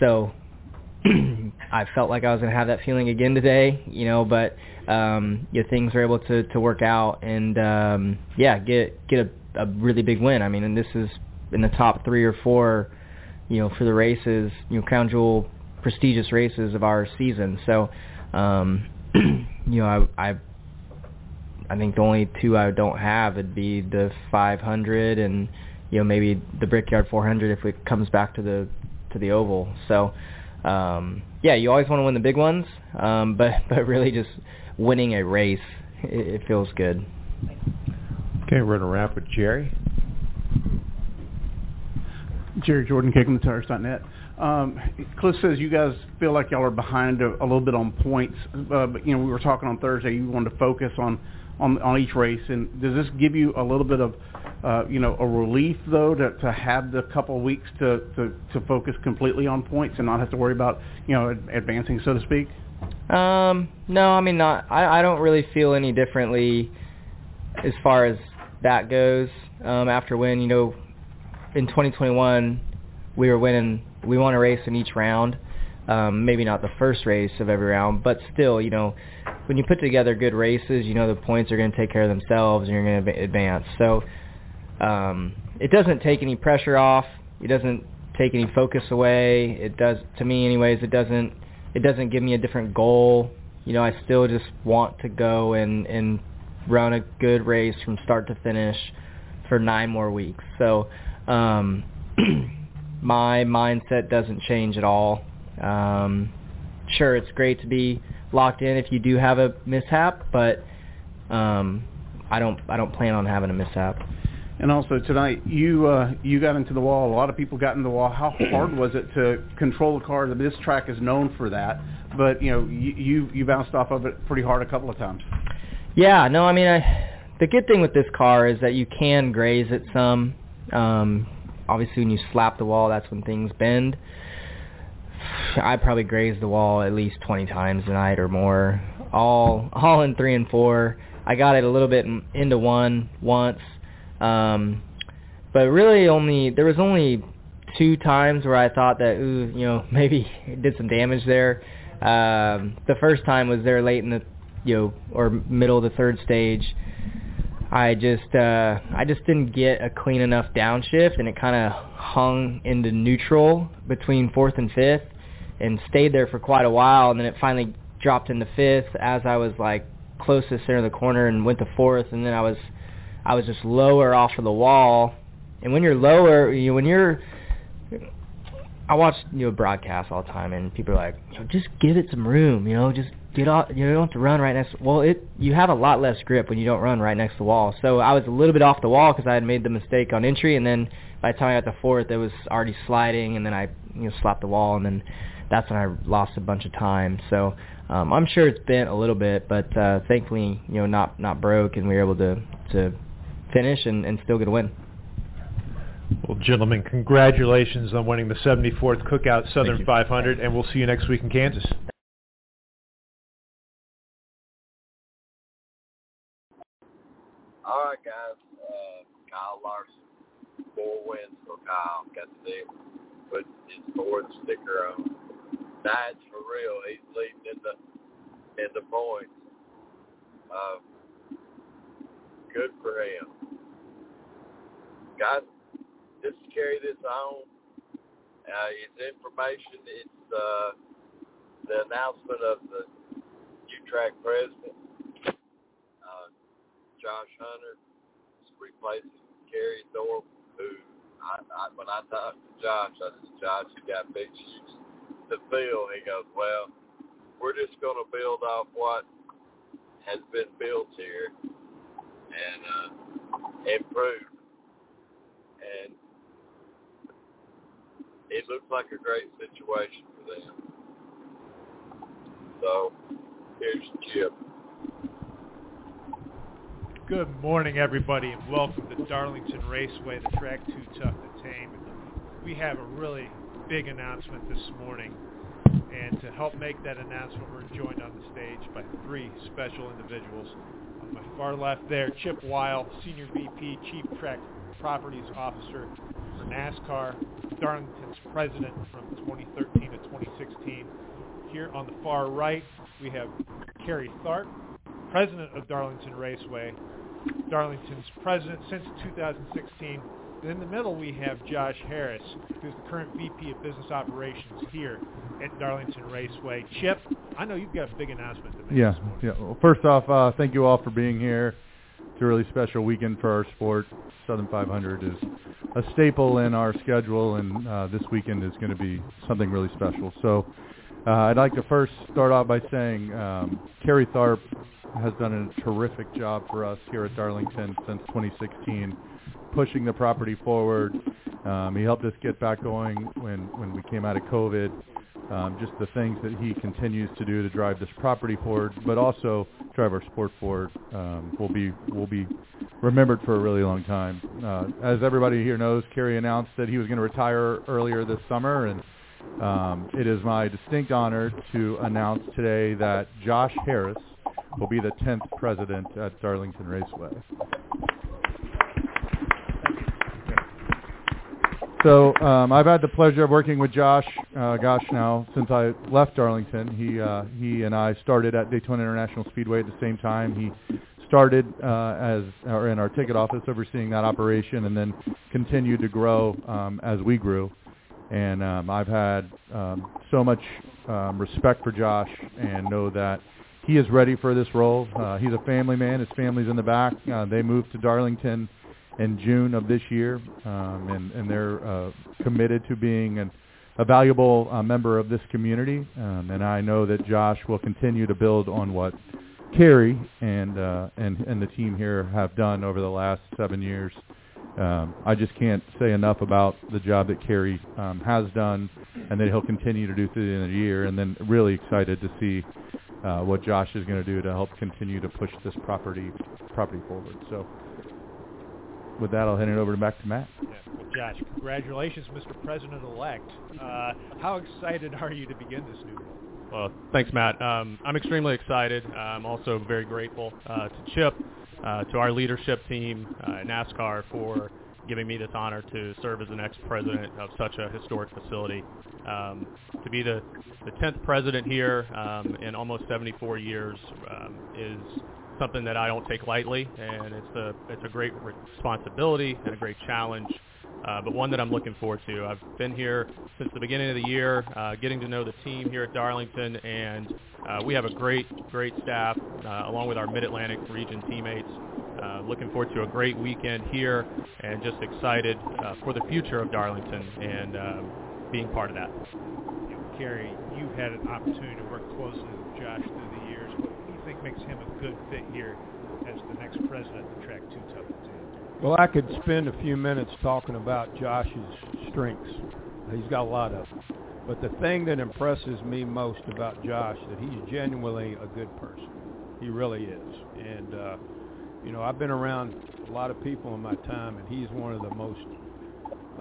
So, *clears throat* I felt like I was going to have that feeling again today, you know, but um, you know, things were able to to work out and um, yeah, get get a, a really big win. I mean, and this is in the top three or four, you know, for the races, you know, crown jewel prestigious races of our season. So, um, *clears throat* you know, I, I I think the only two I don't have would be the 500 and you know maybe the Brickyard 400 if it comes back to the to the oval. So um, yeah, you always want to win the big ones, um, *laughs* but but really just winning a race, it, it feels good. Okay, we're gonna wrap with Jerry. Jerry Jordan, KickingTheTires.net. Um, Cliff says you guys feel like y'all are behind a, a little bit on points, uh, but you know we were talking on Thursday. You wanted to focus on on on each race, and does this give you a little bit of uh, you know a relief though to to have the couple weeks to to to focus completely on points and not have to worry about you know ad- advancing so to speak? Um, no, I mean not. I I don't really feel any differently as far as that goes. Um, after win, you know, in 2021 we were winning. We won a race in each round. Um, maybe not the first race of every round, but still, you know, when you put together good races, you know the points are going to take care of themselves and you're going to advance. So um, it doesn't take any pressure off. It doesn't take any focus away. It does, to me, anyways. It doesn't. It doesn't give me a different goal. You know, I still just want to go and and run a good race from start to finish for nine more weeks. So um, *clears throat* my mindset doesn't change at all. Um, sure, it's great to be locked in if you do have a mishap, but um, I don't I don't plan on having a mishap. And also tonight, you uh, you got into the wall. A lot of people got into the wall. How *clears throat* hard was it to control the car? This track is known for that, but you know you you, you bounced off of it pretty hard a couple of times. Yeah, no, I mean, I, the good thing with this car is that you can graze it some. Um, obviously, when you slap the wall, that's when things bend. I probably grazed the wall at least 20 times tonight or more, all all in three and four. I got it a little bit into one once, um, but really only there was only two times where I thought that ooh, you know *laughs* maybe it did some damage there. Um, the first time was there late in the you know or middle of the third stage. I just uh, I just didn't get a clean enough downshift, and it kind of hung into neutral between fourth and fifth, and stayed there for quite a while, and then it finally dropped into fifth as I was like closest center of the corner, and went to fourth, and then I was I was just lower off of the wall, and when you're lower, you know, when you're I watch you know broadcasts all the time, and people are like, you know, just give it some room, you know, just get off. You know, you don't have to run right next. Well, it you have a lot less grip when you don't run right next to the wall. So I was a little bit off the wall because I had made the mistake on entry, and then by the time I got to fourth, it was already sliding, and then I you know slapped the wall, and then that's when I lost a bunch of time. So um, I'm sure it's bent a little bit, but uh, thankfully you know not not broke, and we were able to to finish and, and still get a win. Well, gentlemen, congratulations on winning the 74th Cookout Southern 500, and we'll see you next week in Kansas. All right, guys. Uh, Kyle Larson, four wins for Kyle. Got to see put his fourth sticker on. That's for real. He's leading in the in the points. Uh, good for him, guys. Just carry this on. Uh, it's information. It's uh, the announcement of the U-Track president. Uh, Josh Hunter is replacing Kerry Tharp, who I, I, when I talked to Josh, I said, Josh, you got big shoes to fill. He goes, well, we're just going to build off what has been built here and uh, improve. And it looks like a great situation for them. So here's Chip. Good morning, everybody, and welcome to Darlington Raceway, the track too tough to tame. We have a really big announcement this morning, and to help make that announcement, we're joined on the stage by three special individuals. On my far left there, Chip Weil, Senior VP, Chief Track Properties Officer for NASCAR, Darlington's president from 2013 to 2016. here on the far right, we have Kerry Tharp, president of Darlington Raceway, Darlington's president since 2016. And in the middle, we have Josh Harris, who's the current VP of Business Operations here at Darlington Raceway. Chip, I know you've got a big announcement to make. Yeah, yeah. Well, first off, uh, thank you all for being here. It's a really special weekend for our sport. Southern 500 is a staple in our schedule, and uh, this weekend is going to be something really special. So uh, I'd like to first start off by saying um, Kerry Tharp has done a terrific job for us here at Darlington since 2016, pushing the property forward. Um, he helped us get back going when, when we came out of COVID. Um, just the things that he continues to do to drive this property forward, but also drive our sport forward, um, will be will be remembered for a really long time. Uh, as everybody here knows, Kerry announced that he was going to retire earlier this summer, and um, it is my distinct honor to announce today that Josh Harris will be the 10th president at Darlington Raceway. So um, I've had the pleasure of working with Josh, uh, gosh, now since I left Darlington. He uh, he and I started at Daytona International Speedway at the same time. He started uh, as or in our ticket office overseeing that operation, and then continued to grow um, as we grew. And um, I've had um, so much um, respect for Josh, and know that he is ready for this role. Uh, he's a family man. His family's in the back. Uh, they moved to Darlington in June of this year, um, and, and they're uh, committed to being an, a valuable uh, member of this community. Um, and I know that Josh will continue to build on what Kerry and uh, and and the team here have done over the last seven years. Um, I just can't say enough about the job that Kerry um, has done, and that he'll continue to do through the end of the year. And then really excited to see uh, what Josh is going to do to help continue to push this property property forward. So with that, I'll hand it over back to Matt. Yeah. Well, Josh, congratulations, Mr. President-elect. Uh, how excited are you to begin this new role? Well, thanks, Matt. Um, I'm extremely excited. I'm also very grateful uh, to Chip, uh, to our leadership team, uh, NASCAR for giving me this honor to serve as the next president of such a historic facility. Um, to be the, the 10th president here um, in almost 74 years um, is something that I don't take lightly, and it's a it's a great responsibility and a great challenge, uh, but one that I'm looking forward to. I've been here since the beginning of the year, uh, getting to know the team here at Darlington, and uh, we have a great great staff uh, along with our Mid-Atlantic region teammates. Uh, looking forward to a great weekend here, and just excited uh, for the future of Darlington and uh, being part of that. Kerry, you've had an opportunity to work closely with Josh through the years. What do you think makes him a good fit here as the next president of Track Too Tough to Well, I could spend a few minutes talking about Josh's strengths. He's got a lot of them. But the thing that impresses me most about Josh that he's genuinely a good person. He really is. And uh, you know, I've been around a lot of people in my time, and he's one of the most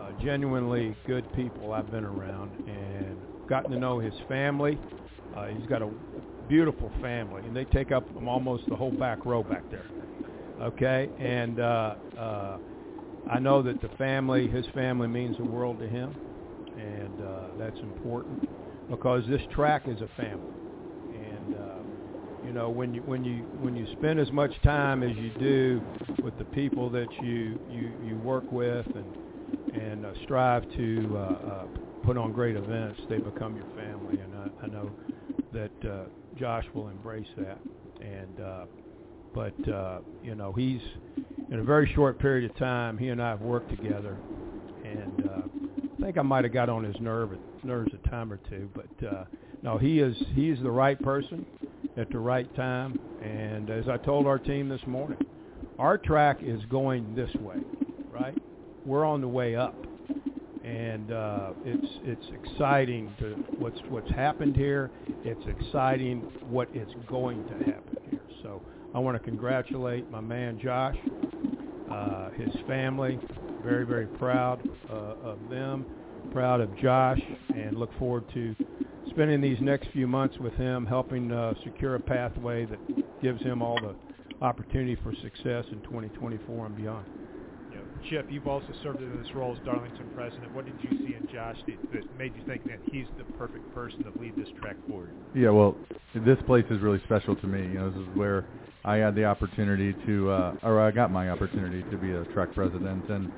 uh, genuinely good people I've been around, and gotten to know his family. Uh, he's got a beautiful family, and they take up almost the whole back row back there. Okay, and uh, uh, I know that the family, his family, means the world to him, and uh, that's important because this track is a family. And uh, you know, when you when you when you spend as much time as you do with the people that you you you work with and and uh, strive to uh, uh, put on great events, they become your family, and I, I know that uh, Josh will embrace that. And uh, but uh, you know, he's in a very short period of time. He and I have worked together, and uh, I think I might have got on his nerve nerves a time or two. But uh, no, he is he is the right person at the right time. And as I told our team this morning, our track is going this way, right? We're on the way up and uh, it's it's exciting to what's what's happened here. It's exciting what is going to happen here. So I want to congratulate my man Josh, uh, his family. Very very proud uh, of them, proud of Josh, and look forward to spending these next few months with him, helping uh, secure a pathway that gives him all the opportunity for success in 2024 and beyond. Chip, you've also served in this role as Darlington president. What did you see in Josh that, that made you think that he's the perfect person to lead this track forward? Yeah, well, this place is really special to me. You know, this is where I had the opportunity to, uh, or I got my opportunity to be a track president, and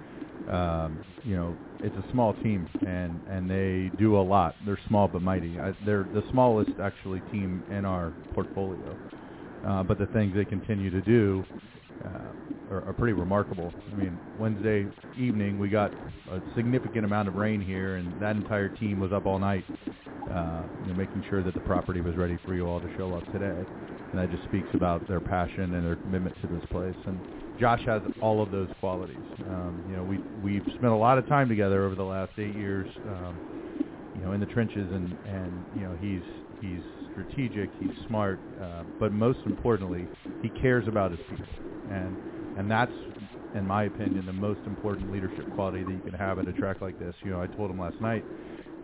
um, you know, it's a small team, and and they do a lot. They're small but mighty. I, they're the smallest actually team in our portfolio, uh, but the things they continue to do uh, are, are pretty remarkable. I mean, Wednesday evening we got a significant amount of rain here, and that entire team was up all night, uh, you know, making sure that the property was ready for you all to show up today. And that just speaks about their passion and their commitment to this place. And Josh has all of those qualities. Um, you know, we we've spent a lot of time together over the last eight years, um, you know, in the trenches, and and you know he's he's strategic, he's smart, uh, but most importantly, he cares about his people, and and that's, in my opinion, the most important leadership quality that you can have at a track like this. You know, I told him last night.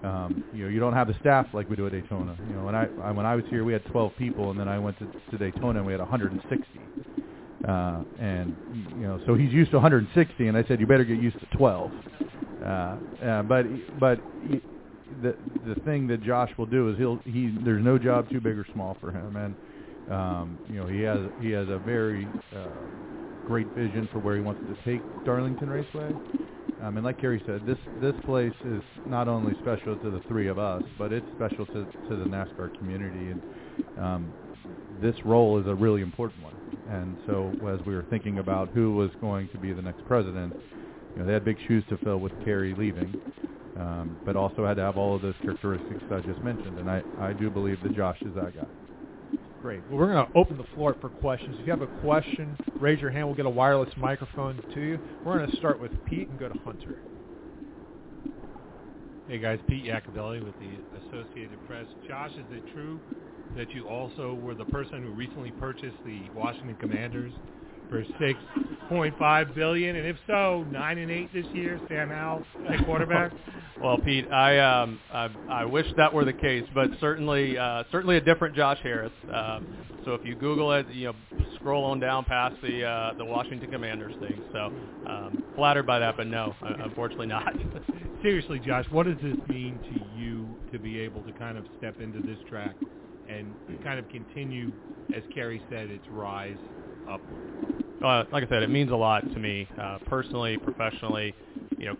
Um, you know, you don't have the staff like we do at Daytona. You know, when I, I when I was here, we had 12 people, and then I went to, to Daytona and we had 160. Uh, and you know, so he's used to 160, and I said you better get used to 12. Uh, uh, but but he, the the thing that Josh will do is he'll he there's no job too big or small for him, and um, you know he has he has a very uh, great vision for where he wants to take Darlington Raceway. Um, and like Kerry said, this this place is not only special to the three of us, but it's special to to the NASCAR community, and um, this role is a really important one. And so as we were thinking about who was going to be the next president, you know, they had big shoes to fill with Kerry leaving, um, but also had to have all of those characteristics I just mentioned. And I, I do believe that Josh is that guy. Great. Well, we're going to open the floor for questions. If you have a question, raise your hand. We'll get a wireless microphone to you. We're going to start with Pete and go to Hunter. Hey guys, Pete Iacobelli with the Associated Press. Josh, is it true that you also were the person who recently purchased the Washington Commanders for six point five billion, and if so, nine and eight this year. Sam Howell at quarterback. *laughs* well, Pete, I um I, I wish that were the case, but certainly uh, certainly a different Josh Harris. Um, so if you Google it, you know, scroll on down past the uh, the Washington Commanders thing. So um, flattered by that, but no, unfortunately not. *laughs* Seriously, Josh, what does this mean to you to be able to kind of step into this track and kind of continue, as Kerry said, its rise upward? Uh, like I said, it means a lot to me uh, personally, professionally. You know,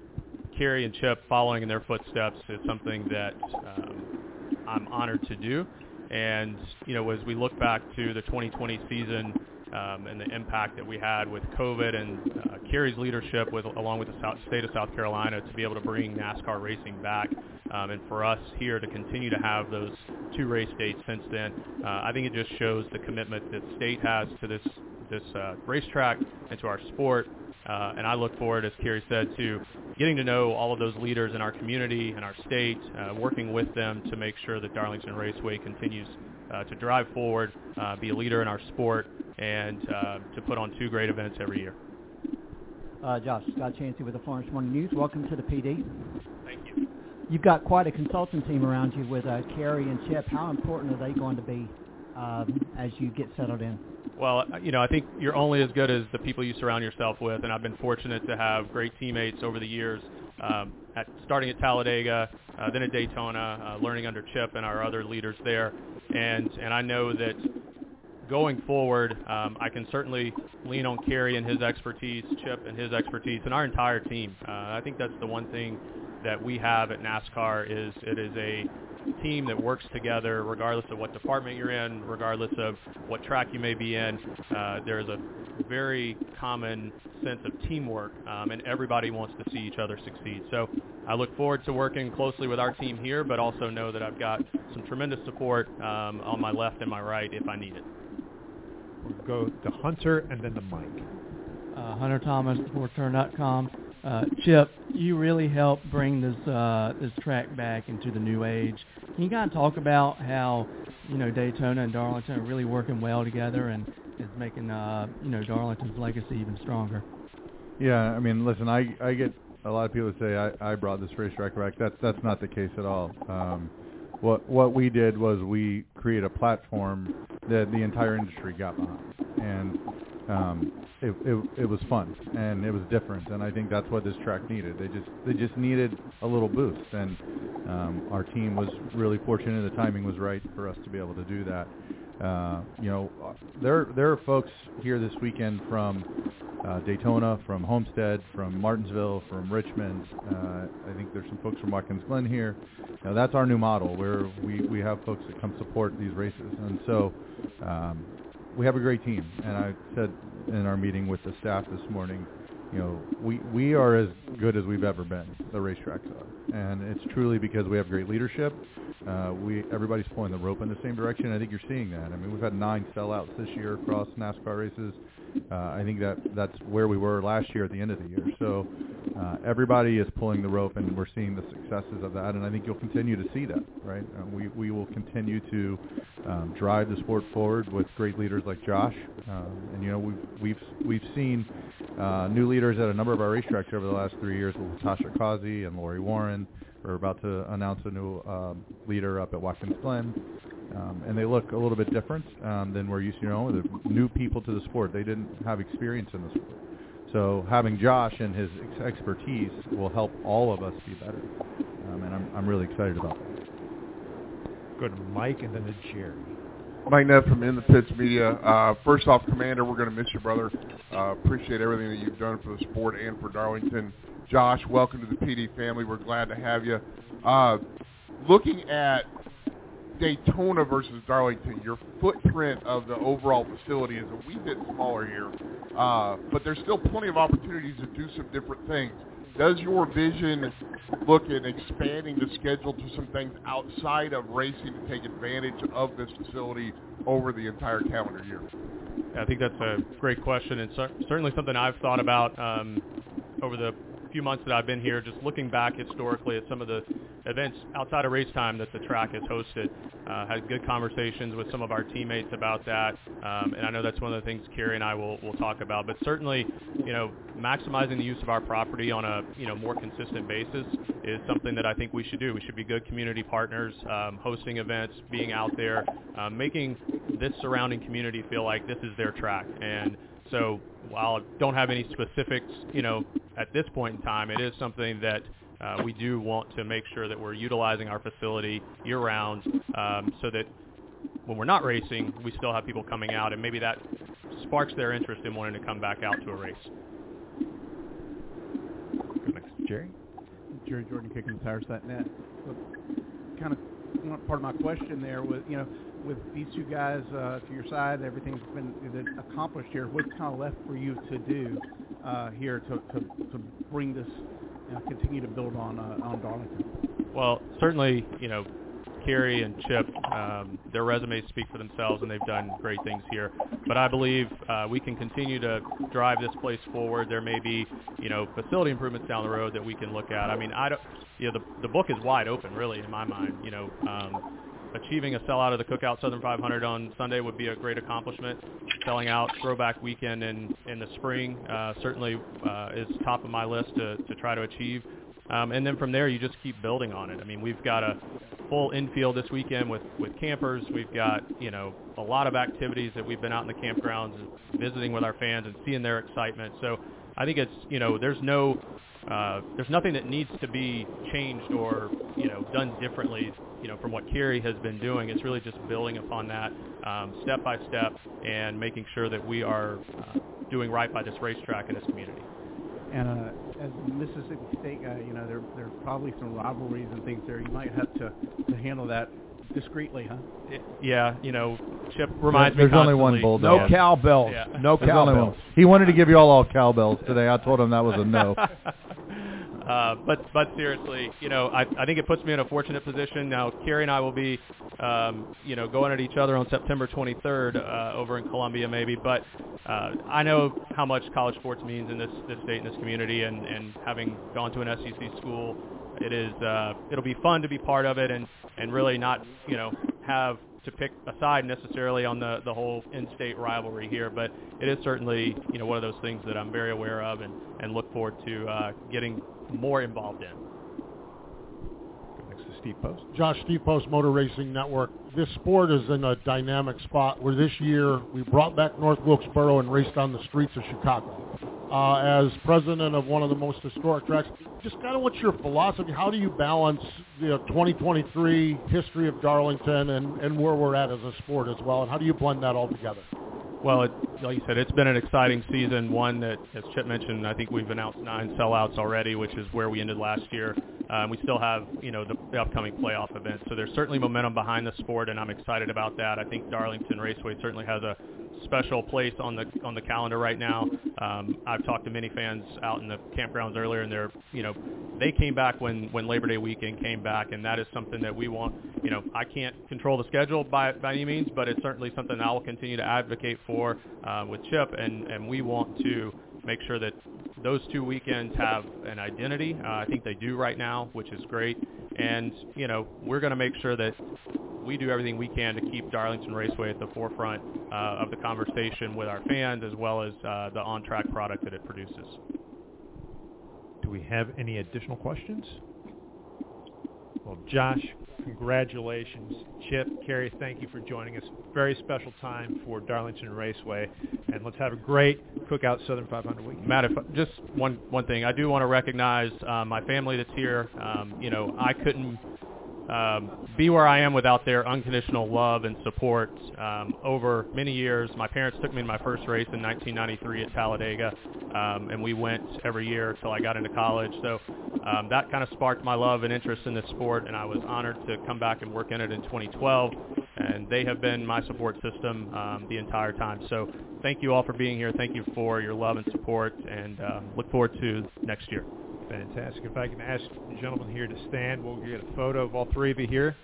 Kerry and Chip following in their footsteps is something that um, I'm honored to do. And you know, as we look back to the 2020 season um, and the impact that we had with COVID and uh, Kerry's leadership, with along with the South, state of South Carolina, to be able to bring NASCAR racing back, um, and for us here to continue to have those two race dates since then, uh, I think it just shows the commitment that state has to this this uh, racetrack and to our sport. Uh, and I look forward, as Kerry said, to getting to know all of those leaders in our community and our state, uh, working with them to make sure that Darlington Raceway continues uh, to drive forward, uh, be a leader in our sport, and uh, to put on two great events every year. Uh, Josh, Scott Chansey with the Florence Morning News. Welcome to the Pee Dee. Thank you. You've got quite a consulting team around you with uh, Kerry and Chip. How important are they going to be um, as you get settled in? Well, you know, I think you're only as good as the people you surround yourself with, and I've been fortunate to have great teammates over the years. Um, at starting at Talladega, uh, then at Daytona, uh, learning under Chip and our other leaders there, and and I know that going forward, um, I can certainly lean on Kerry and his expertise, Chip and his expertise, and our entire team. Uh, I think that's the one thing that we have at NASCAR is it is a team that works together regardless of what department you're in, regardless of what track you may be in. Uh, there's a very common sense of teamwork, um, and everybody wants to see each other succeed. So I look forward to working closely with our team here, but also know that I've got some tremendous support um, on my left and my right if I need it. We'll go to Hunter and then to Mike. Uh, Hunter Thomas, SportsTurn.com. Uh, Chip, you really helped bring this uh, this track back into the new age. Can you kind of talk about how you know Daytona and Darlington are really working well together and is making uh, you know Darlington's legacy even stronger? Yeah, I mean, listen, I I get a lot of people say I I brought this racetrack back. That's that's not the case at all. Um, what what we did was we create a platform that the entire industry got behind, and um, it, it it was fun and it was different, and I think that's what this track needed. They just they just needed a little boost, and um, our team was really fortunate. The timing was right for us to be able to do that. Uh, you know, there there are folks here this weekend from uh, Daytona, from Homestead, from Martinsville, from Richmond. Uh, I think there's some folks from Watkins Glen here. Now that's our new model, where we we have folks that come support these races, and so um, we have a great team. And I said in our meeting with the staff this morning, you know, we we are as good as we've ever been. The racetracks are, and it's truly because we have great leadership. Uh, we everybody's pulling the rope in the same direction. I think you're seeing that. I mean, we've had nine sellouts this year across NASCAR races. Uh, I think that that's where we were last year at the end of the year. So uh, everybody is pulling the rope, and we're seeing the successes of that. And I think you'll continue to see that, right? Uh, we we will continue to um, drive the sport forward with great leaders like Josh. Um, and you know, we've we've we've seen uh, new leaders at a number of our racetracks over the last three years with Tasha Causey and Lori Waran. We're about to announce a new um, leader up at Watkins Glen. Um, and they look a little bit different um, than we're used to. You know, the new people to the sport. They didn't have experience in the sport. So having Josh and his ex- expertise will help all of us be better. Um, and I'm, I'm really excited about that. Go to Mike and then to Jerry. Mike Neff from In the Pits Media. Uh, first off, Commander, we're going to miss you, brother. Uh, appreciate everything that you've done for the sport and for Darlington. Josh, welcome to the Pee Dee family. We're glad to have you. Uh, looking at Daytona versus Darlington, your footprint of the overall facility is a wee bit smaller here, uh, but there's still plenty of opportunities to do some different things. Does your vision look at expanding the schedule to some things outside of racing to take advantage of this facility over the entire calendar year? I think that's a great question, and cer- certainly something I've thought about um, over the few months that I've been here, just looking back historically at some of the events outside of race time that the track has hosted. Uh, had good conversations with some of our teammates about that, um, and I know that's one of the things Kerry and I will, will talk about. But certainly, you know, maximizing the use of our property on a you know more consistent basis is something that I think we should do. We should be good community partners, um, hosting events, being out there, um, making this surrounding community feel like this is their track. And so while I don't have any specifics, you know, at this point in time, it is something that uh, we do want to make sure that we're utilizing our facility year-round um, so that when we're not racing, we still have people coming out, and maybe that sparks their interest in wanting to come back out to a race. Jerry? Jerry Jordan kicking the tires.net. So kind of part of my question there was, you know, with these two guys uh, to your side, everything's been accomplished here. What's kind of left for you to do uh, here to, to, to bring this, know, continue to build on uh, on Darlington? Well, certainly, you know, Kerry and Chip, um, their resumes speak for themselves, and they've done great things here. But I believe uh, we can continue to drive this place forward. There may be, you know, facility improvements down the road that we can look at. I mean, I don't, you know, the the book is wide open, really, in my mind. You know, um, achieving a sellout of the Cookout Southern 500 on Sunday would be a great accomplishment. Selling out Throwback Weekend in in the spring uh, certainly uh, is top of my list to to try to achieve. Um, and then from there, you just keep building on it. I mean, we've got a full infield this weekend with with campers. We've got you know a lot of activities that we've been out in the campgrounds visiting with our fans and seeing their excitement. So I think it's you know there's no uh, there's nothing that needs to be changed or you know done differently you know from what Kerry has been doing. It's really just building upon that um, step by step and making sure that we are uh, doing right by this racetrack and this community. And uh, as Mississippi State guy, you know there there are probably some rivalries and things there. You might have to to handle that discreetly, huh? Yeah, you know, Chip reminds There's me only constantly- one bulldog. No cowbells. Yeah. No There's only cowbells. He wanted to give you all all cowbells today. I told him that was a no. *laughs* uh, but but seriously, you know, I I think it puts me in a fortunate position. Now, Kerry and I will be, um, you know, going at each other on September 23rd uh, over in Columbia, maybe. But uh, I know how much college sports means in this this state and this community, and and having gone to an SEC school, it is uh, it'll be fun to be part of it, and and really not you know have to pick a side necessarily on the the whole in-state rivalry here, but it is certainly you know one of those things that I'm very aware of and and look forward to uh, getting more involved in. Next is Steve Post. Josh Steve Post Motor Racing Network. This sport is in a dynamic spot where this year we brought back North Wilkesboro and raced on the streets of Chicago. Uh, as president of one of the most historic tracks, just kind of what's your philosophy? How do you balance the 2023 history of Darlington and, and where we're at as a sport as well, and how do you blend that all together? Well, it, like you said, it's been an exciting season. One that, as Chip mentioned, I think we've announced nine sellouts already, which is where we ended last year. Um, we still have, you know, the, the upcoming playoff events. So there's certainly momentum behind the sport, and I'm excited about that. I think Darlington Raceway certainly has a special place on the on the calendar right now. Um, I've talked to many fans out in the campgrounds earlier, and they're, you know, they came back when when Labor Day weekend came back, and that is something that we want. You know, I can't control the schedule by by any means, but it's certainly something that I will continue to advocate for uh, with Chip, and and we want to make sure that those two weekends have an identity. Uh, I think they do right now, which is great. And you know, we're going to make sure that we do everything we can to keep Darlington Raceway at the forefront uh, of the conversation with our fans, as well as uh, the on-track product that it produces. Do we have any additional questions? Well, Josh, congratulations. Chip, Kerry, thank you for joining us. Very special time for Darlington Raceway, and let's have a great Cookout Southern 500 week. Matt, if, just one one thing, I do want to recognize uh, my family that's here. Um, you know, I couldn't um, be where I am without their unconditional love and support um, over many years. My parents took me to my first race in 1993 at Talladega, um, and we went every year until I got into college. So um, that kind of sparked my love and interest in this sport, and I was honored to come back and work in it in 2012. And they have been my support system um, the entire time. So thank you all for being here. Thank you for your love and support, and uh, look forward to next year. Fantastic. If I can ask the gentleman here to stand, we'll get a photo of all three of you here.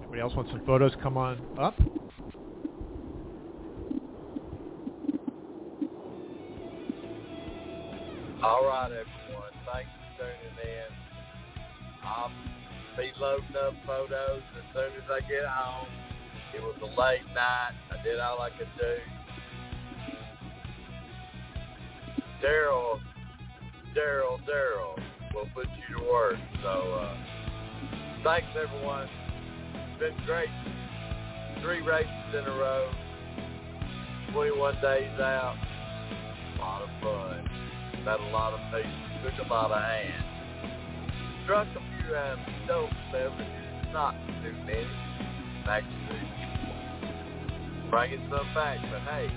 Anybody else want some photos? Come on up. All right, everyone. Thanks for tuning in. I'll be loading up photos as soon as I get home. It was a late night. I did all I could do. Daryl, Daryl, Daryl will put you to work. So, uh, thanks, everyone. It's been great. Three races in a row, 21 days out. A lot of fun. Met a lot of people. Took a lot of hands. Drunk a few um, dope beverages. Not too many. Actually, bringing some back. But hey,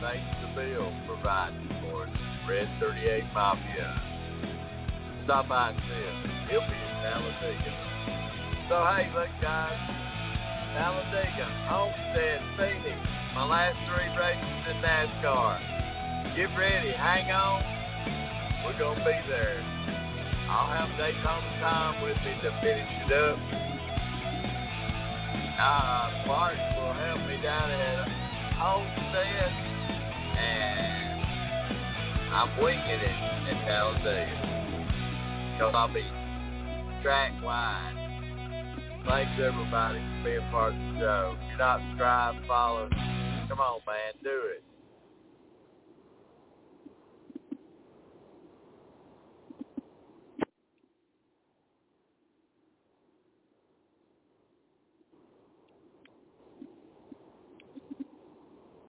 thanks to Bill providing for us. Red 38 Mafia. Stop by and see him. He'll be in Talladega. So hey, look guys, Talladega, Homestead, Phoenix, my last three races in NASCAR. Get ready, hang on. We're gonna be there. I'll have Daytona time with me to finish it up. Uh, Clark will help me down at Homestead, and I'm winging it in Talladega. Because I'll be track wide. Thanks everybody for being part of the show. If you're not subscribed, follow. Come on, man, do it.